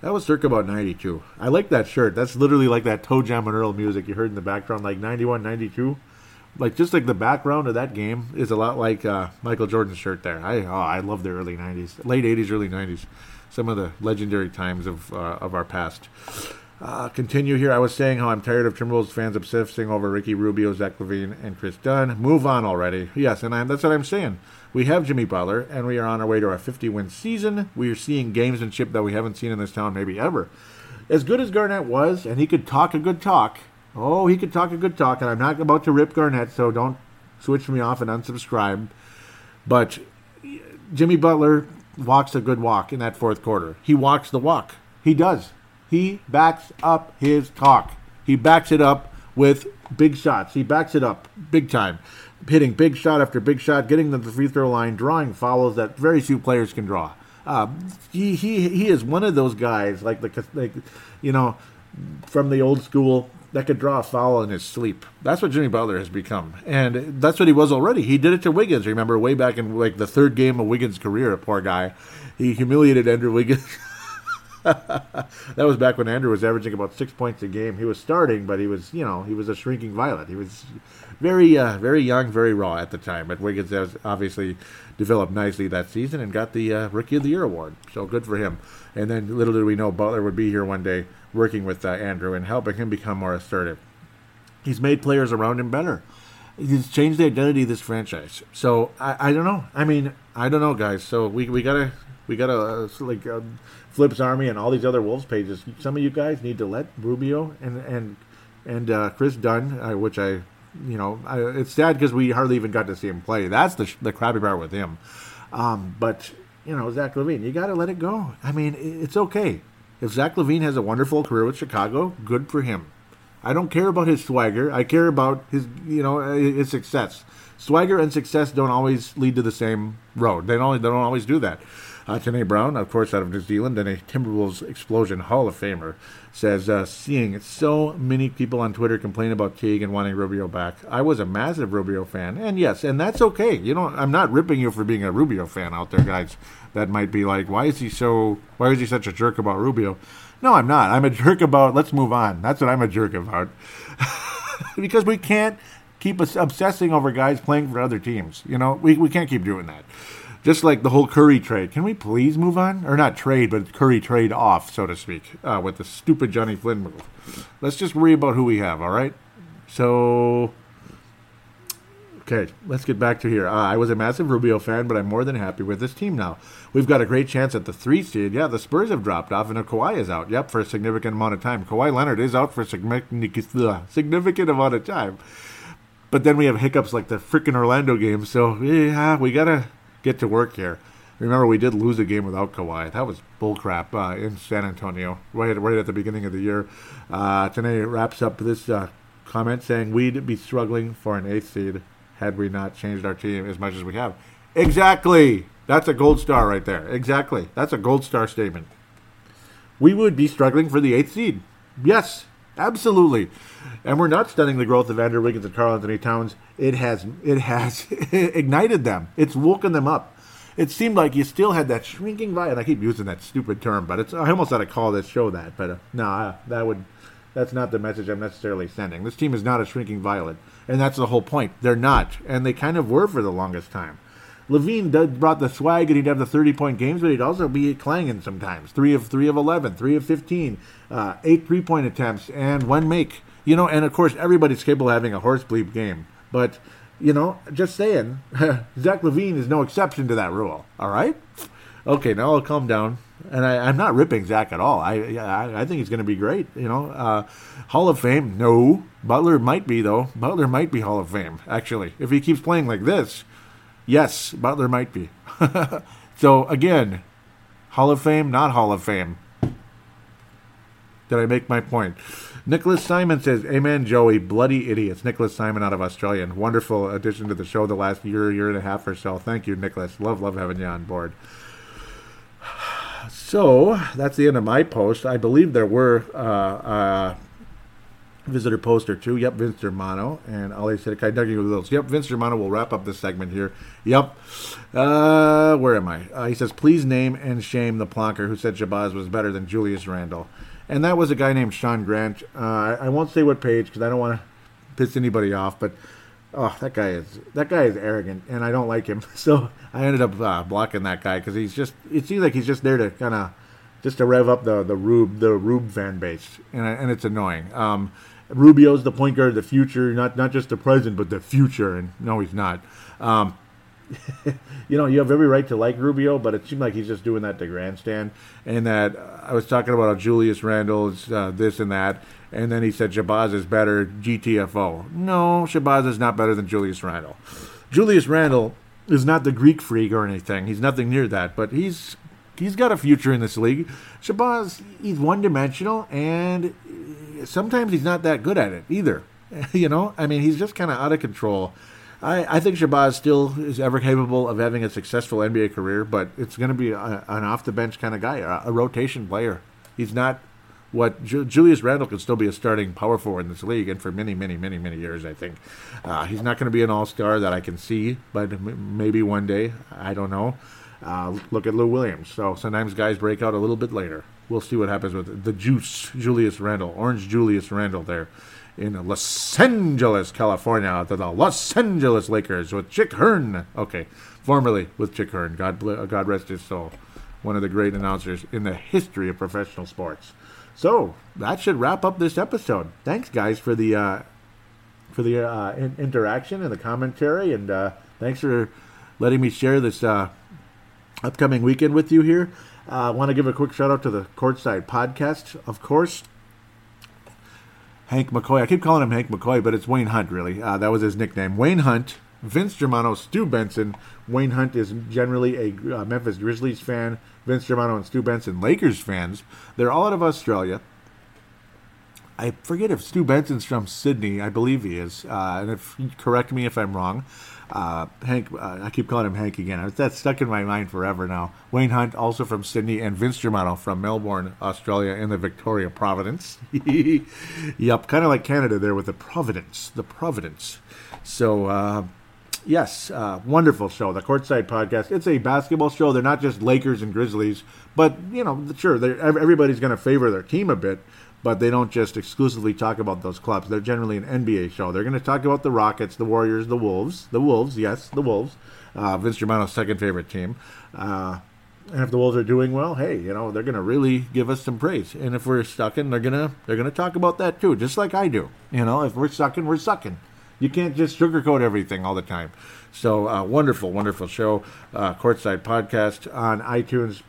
That was circa about 92. I like that shirt. That's literally like that Toe Jam and Earl music you heard in the background, like 91, 92 like just like the background of that game is a lot like uh, Michael Jordan's shirt there. I oh, I love the early '90s, late '80s, early '90s. some of the legendary times of uh, of our past. Uh, continue here. I was saying how I'm tired of Timberwolves fans obsessing over Ricky Rubio, Zach LaVine, and Kris Dunn. Move on already. Yes, and I'm, that's what I'm saying. We have Jimmy Butler, and we are on our way to our 50 win season. We are seeing gamesmanship that we haven't seen in this town maybe ever. As good as Garnett was, and he could talk a good talk. Oh, he could talk a good talk, and I'm not about to rip Garnett, so don't switch me off and unsubscribe. But Jimmy Butler walks a good walk in that fourth quarter. He walks the walk. He does. He backs up his talk. He backs it up with big shots. He backs it up big time, hitting big shot after big shot, getting to the free throw line, drawing fouls that very few players can draw. Uh, he, he he is one of those guys like the like, you know from the old school that could draw a foul in his sleep. That's what Jimmy Butler has become, and that's what he was already. He did it to Wiggins. Remember, way back in like the third game of Wiggins' career, a poor guy, he humiliated Andrew Wiggins. (laughs) that was back when Andrew was averaging about six points a game. He was starting, but he was, you know, he was a shrinking violet. He was very, uh, very young, very raw at the time. But Wiggins has obviously developed nicely that season and got the uh, Rookie of the Year award. So good for him. And then little did we know Butler would be here one day working with uh, Andrew and helping him become more assertive. He's made players around him better. He's changed the identity of this franchise. So I, I don't know. I mean, I don't know, guys. So we we gotta we gotta uh, like. Um, Flips Army and all these other Wolves pages. Some of you guys need to let Rubio and and and uh, Kris Dunn, uh, which I, you know, I, it's sad because we hardly even got to see him play. That's the the crappy part with him. Um, but you know, Zach LaVine. you got to let it go. I mean, it's okay. If Zach LaVine has a wonderful career with Chicago, good for him. I don't care about his swagger. I care about his, you know, his success. Swagger and success don't always lead to the same road. They don't. They don't always do that. Uh, Tanae Brown, of course, out of New Zealand, and a Timberwolves Explosion Hall of Famer, says, uh, seeing so many people on Twitter complain about Teague and wanting Rubio back. I was a massive Rubio fan, and yes, and that's okay. You know, I'm not ripping you for being a Rubio fan out there, guys. That might be like, why is he so, why is he such a jerk about Rubio? No, I'm not. I'm a jerk about, let's move on. That's what I'm a jerk about. (laughs) because we can't keep us obsessing over guys playing for other teams. You know, we, we can't keep doing that. Just like the whole Curry trade. Can we please move on? Or not trade, but Curry trade off, so to speak, uh, with the stupid Johnny Flynn move. Let's just worry about who we have, all right? So, okay, let's get back to here. Uh, I was a massive Rubio fan, but I'm more than happy with this team now. We've got a great chance at the three seed. Yeah, the Spurs have dropped off, and Kawhi is out. Yep, for a significant amount of time. Kawhi Leonard is out for a significant amount of time. But then we have hiccups like the freaking Orlando game. So yeah, we gotta get to work here. Remember, we did lose a game without Kawhi. That was bullcrap uh, in San Antonio, right, right at the beginning of the year. Uh, wraps up this uh, comment saying we'd be struggling for an eighth seed had we not changed our team as much as we have. Exactly. That's a gold star right there. Exactly. That's a gold star statement. We would be struggling for the eighth seed. Yes, absolutely. And we're not studying the growth of Andrew Wiggins and Karl-Anthony Towns it has it has (laughs) ignited them. It's woken them up. It seemed like you still had that shrinking violet. I keep using that stupid term, but it's I almost ought to call this show that. But uh, no, uh, that would that's not the message I'm necessarily sending. This team is not a shrinking violet, and that's the whole point. They're not, and they kind of were for the longest time. LaVine did, brought the swag, and he'd have the 30 point games, but he'd also be clanging sometimes. Three of three of 11, three of 15, uh, eight three point attempts, and one make. You know, and of course, everybody's capable of having a horse bleep game. But, you know, just saying, (laughs) Zach LaVine is no exception to that rule. All right? Okay, now I'll calm down. And I, am not ripping Zach at all. I I, I think he's going to be great. You know, uh, Hall of Fame? No. Butler might be though. Butler might be Hall of Fame. Actually, if he keeps playing like this, yes, Butler might be. (laughs) so again, Hall of Fame, not Hall of Fame. Did I make my point? Nicholas Simon says, Amen, Joey. Bloody idiots. Nicholas Simon out of Australia. Wonderful addition to the show the last year, year and a half or so. Thank you, Nicholas. Love, love having you on board. (sighs) So that's the end of my post. I believe there were uh, uh, visitor poster too. Yep, Vince Germano and Ali said, "Okay, Dougie those." Yep, Vince Germano will wrap up this segment here. Yep. Uh, where am I? Uh, he says, "Please name and shame the plonker who said Shabazz was better than Julius Randle. and that was a guy named Sean Grant. Uh, I, I, won't say what page because I don't want to piss anybody off, but Oh, that guy is that guy is arrogant, and I don't like him. (laughs) So I ended up uh, blocking that guy because he's just. It seems like he's just there to kind of just to rev up the the Rube the Rube fan base, and and it's annoying. Um, Rubio's the point guard of the future, not not just the present, but the future. And no, he's not. Um, (laughs) you know, you have every right to like Rubio, but it seemed like he's just doing that to grandstand. And that uh, I was talking about Julius Randle's uh, this and that, and then he said Shabazz is better, GTFO. No, Shabazz is not better than Julius Randle. Julius Randle is not the Greek freak or anything. He's nothing near that, but he's he's got a future in this league. Shabazz, he's one dimensional, and sometimes he's not that good at it either. (laughs) you know, I mean, he's just kind of out of control. I, I think Shabazz still is ever capable of having a successful NBA career, but it's going to be a, an off the bench kind of guy, a, a rotation player. He's not what Ju- Julius Randle can still be a starting power forward in this league, and for many, many, many, many years, I think. Uh, he's not going to be an all star that I can see, but m- maybe one day. I don't know. Uh, look at Lou Williams. So sometimes guys break out a little bit later. We'll see what happens with the juice, Julius Randle, Orange Julius Randle there in Los Angeles, California, to the Los Angeles Lakers with Chick Hearn. Okay, formerly with Chick Hearn. God, God rest his soul. One of the great announcers in the history of professional sports. So that should wrap up this episode. Thanks, guys, for the uh, for the uh, in- interaction and the commentary, and uh, thanks for letting me share this uh, upcoming weekend with you here. I want to give a quick shout out to the Courtside Podcast, of course. Hank McCoy. I keep calling him Hank McCoy, but it's Wayne Hunt, really. Uh, that was his nickname. Wayne Hunt, Vince Germano, Stu Benson. Wayne Hunt is generally a uh, Memphis Grizzlies fan. Vince Germano and Stu Benson, Lakers fans. They're all out of Australia. I forget if Stu Benson's from Sydney. I believe he is. Uh, and if correct me if I'm wrong. Uh, Hank, uh, I keep calling him Hank again. That's stuck in my mind forever now. Wayne Hunt, also from Sydney, and Vince Germano from Melbourne, Australia, in the Victoria Providence. (laughs) yep, kind of like Canada there with the Providence, the Providence. So, uh, yes, uh, wonderful show, the Courtside Podcast. It's a basketball show. They're not just Lakers and Grizzlies, but you know, sure, everybody's going to favor their team a bit but they don't just exclusively talk about those clubs. They're generally an NBA show. They're going to talk about the Rockets, the Warriors, the Wolves, the Wolves, yes, the Wolves. Uh, Vince Germano's second favorite team. Uh, and if the Wolves are doing well, hey, you know they're going to really give us some praise. And if we're sucking, they're gonna they're gonna talk about that too, just like I do. You know, if we're sucking, we're sucking. You can't just sugarcoat everything all the time. So uh, wonderful, wonderful show, uh, courtside podcast on iTunes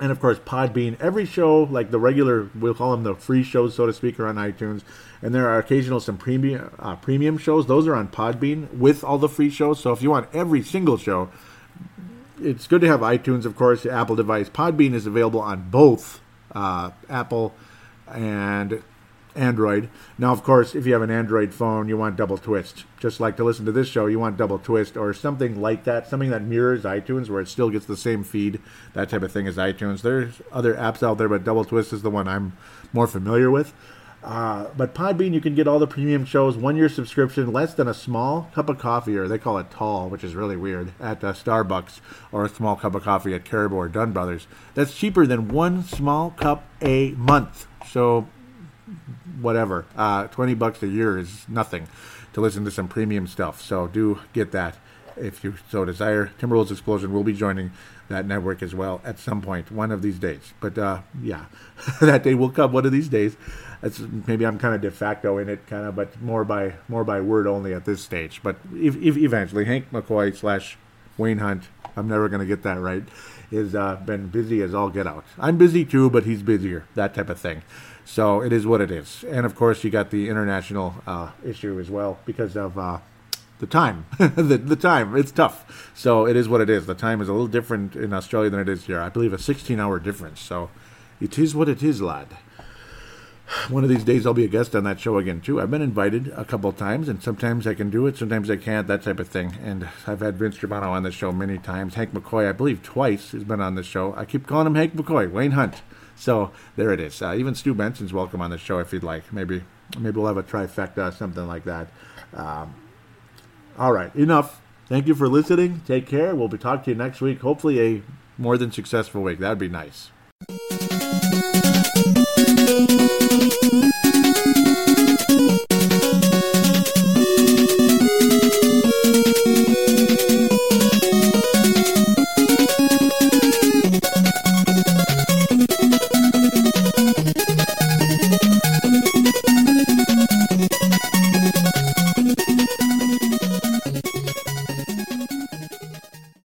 and of course Podbean. Every show, like the regular, we'll call them the free shows, so to speak, are on iTunes. And there are occasional some premium uh, premium shows. Those are on Podbean with all the free shows. So if you want every single show, it's good to have iTunes, of course, the Apple device. Podbean is available on both uh, Apple and Android. Now, of course, if you have an Android phone, you want Double Twist. Just like to listen to this show, you want Double Twist or something like that, something that mirrors iTunes where it still gets the same feed, that type of thing as iTunes. There's other apps out there, but Double Twist is the one I'm more familiar with. Uh, but Podbean, you can get all the premium shows, one year subscription, less than a small cup of coffee, or they call it tall, which is really weird, at uh, Starbucks, or a small cup of coffee at Caribou or Dunn Brothers. That's cheaper than one small cup a month. So whatever. Uh, 20 bucks a year is nothing to listen to some premium stuff. So do get that if you so desire. Timberwolves Explosion will be joining that network as well at some point, one of these days. But uh, yeah, (laughs) that day will come one of these days. Maybe I'm kind of de facto in it, kind of, but more by more by word only at this stage. But if, if eventually, Hank McCoy slash Wayne Hunt, I'm never going to get that right, has uh, been busy as all get out. I'm busy too, but he's busier, that type of thing. So it is what it is. And of course, you got the international uh, issue as well because of uh, the time. (laughs) the, the time. It's tough. So it is what it is. The time is a little different in Australia than it is here. I believe a 16 hour difference. So it is what it is, lad. One of these days I'll be a guest on that show again too. I've been invited a couple times, and sometimes I can do it, sometimes I can't, that type of thing. And I've had Vince Germano on the show many times. Hank McCoy, I believe twice, has been on the show. I keep calling him Hank McCoy. Wayne Hunt so there it is. Uh, even Stu Benson's welcome on the show if you'd like. Maybe maybe we'll have a trifecta, something like that. Um, all right, enough. Thank you for listening. Take care. We'll be talking to you next week. Hopefully, a more than successful week. That would be nice.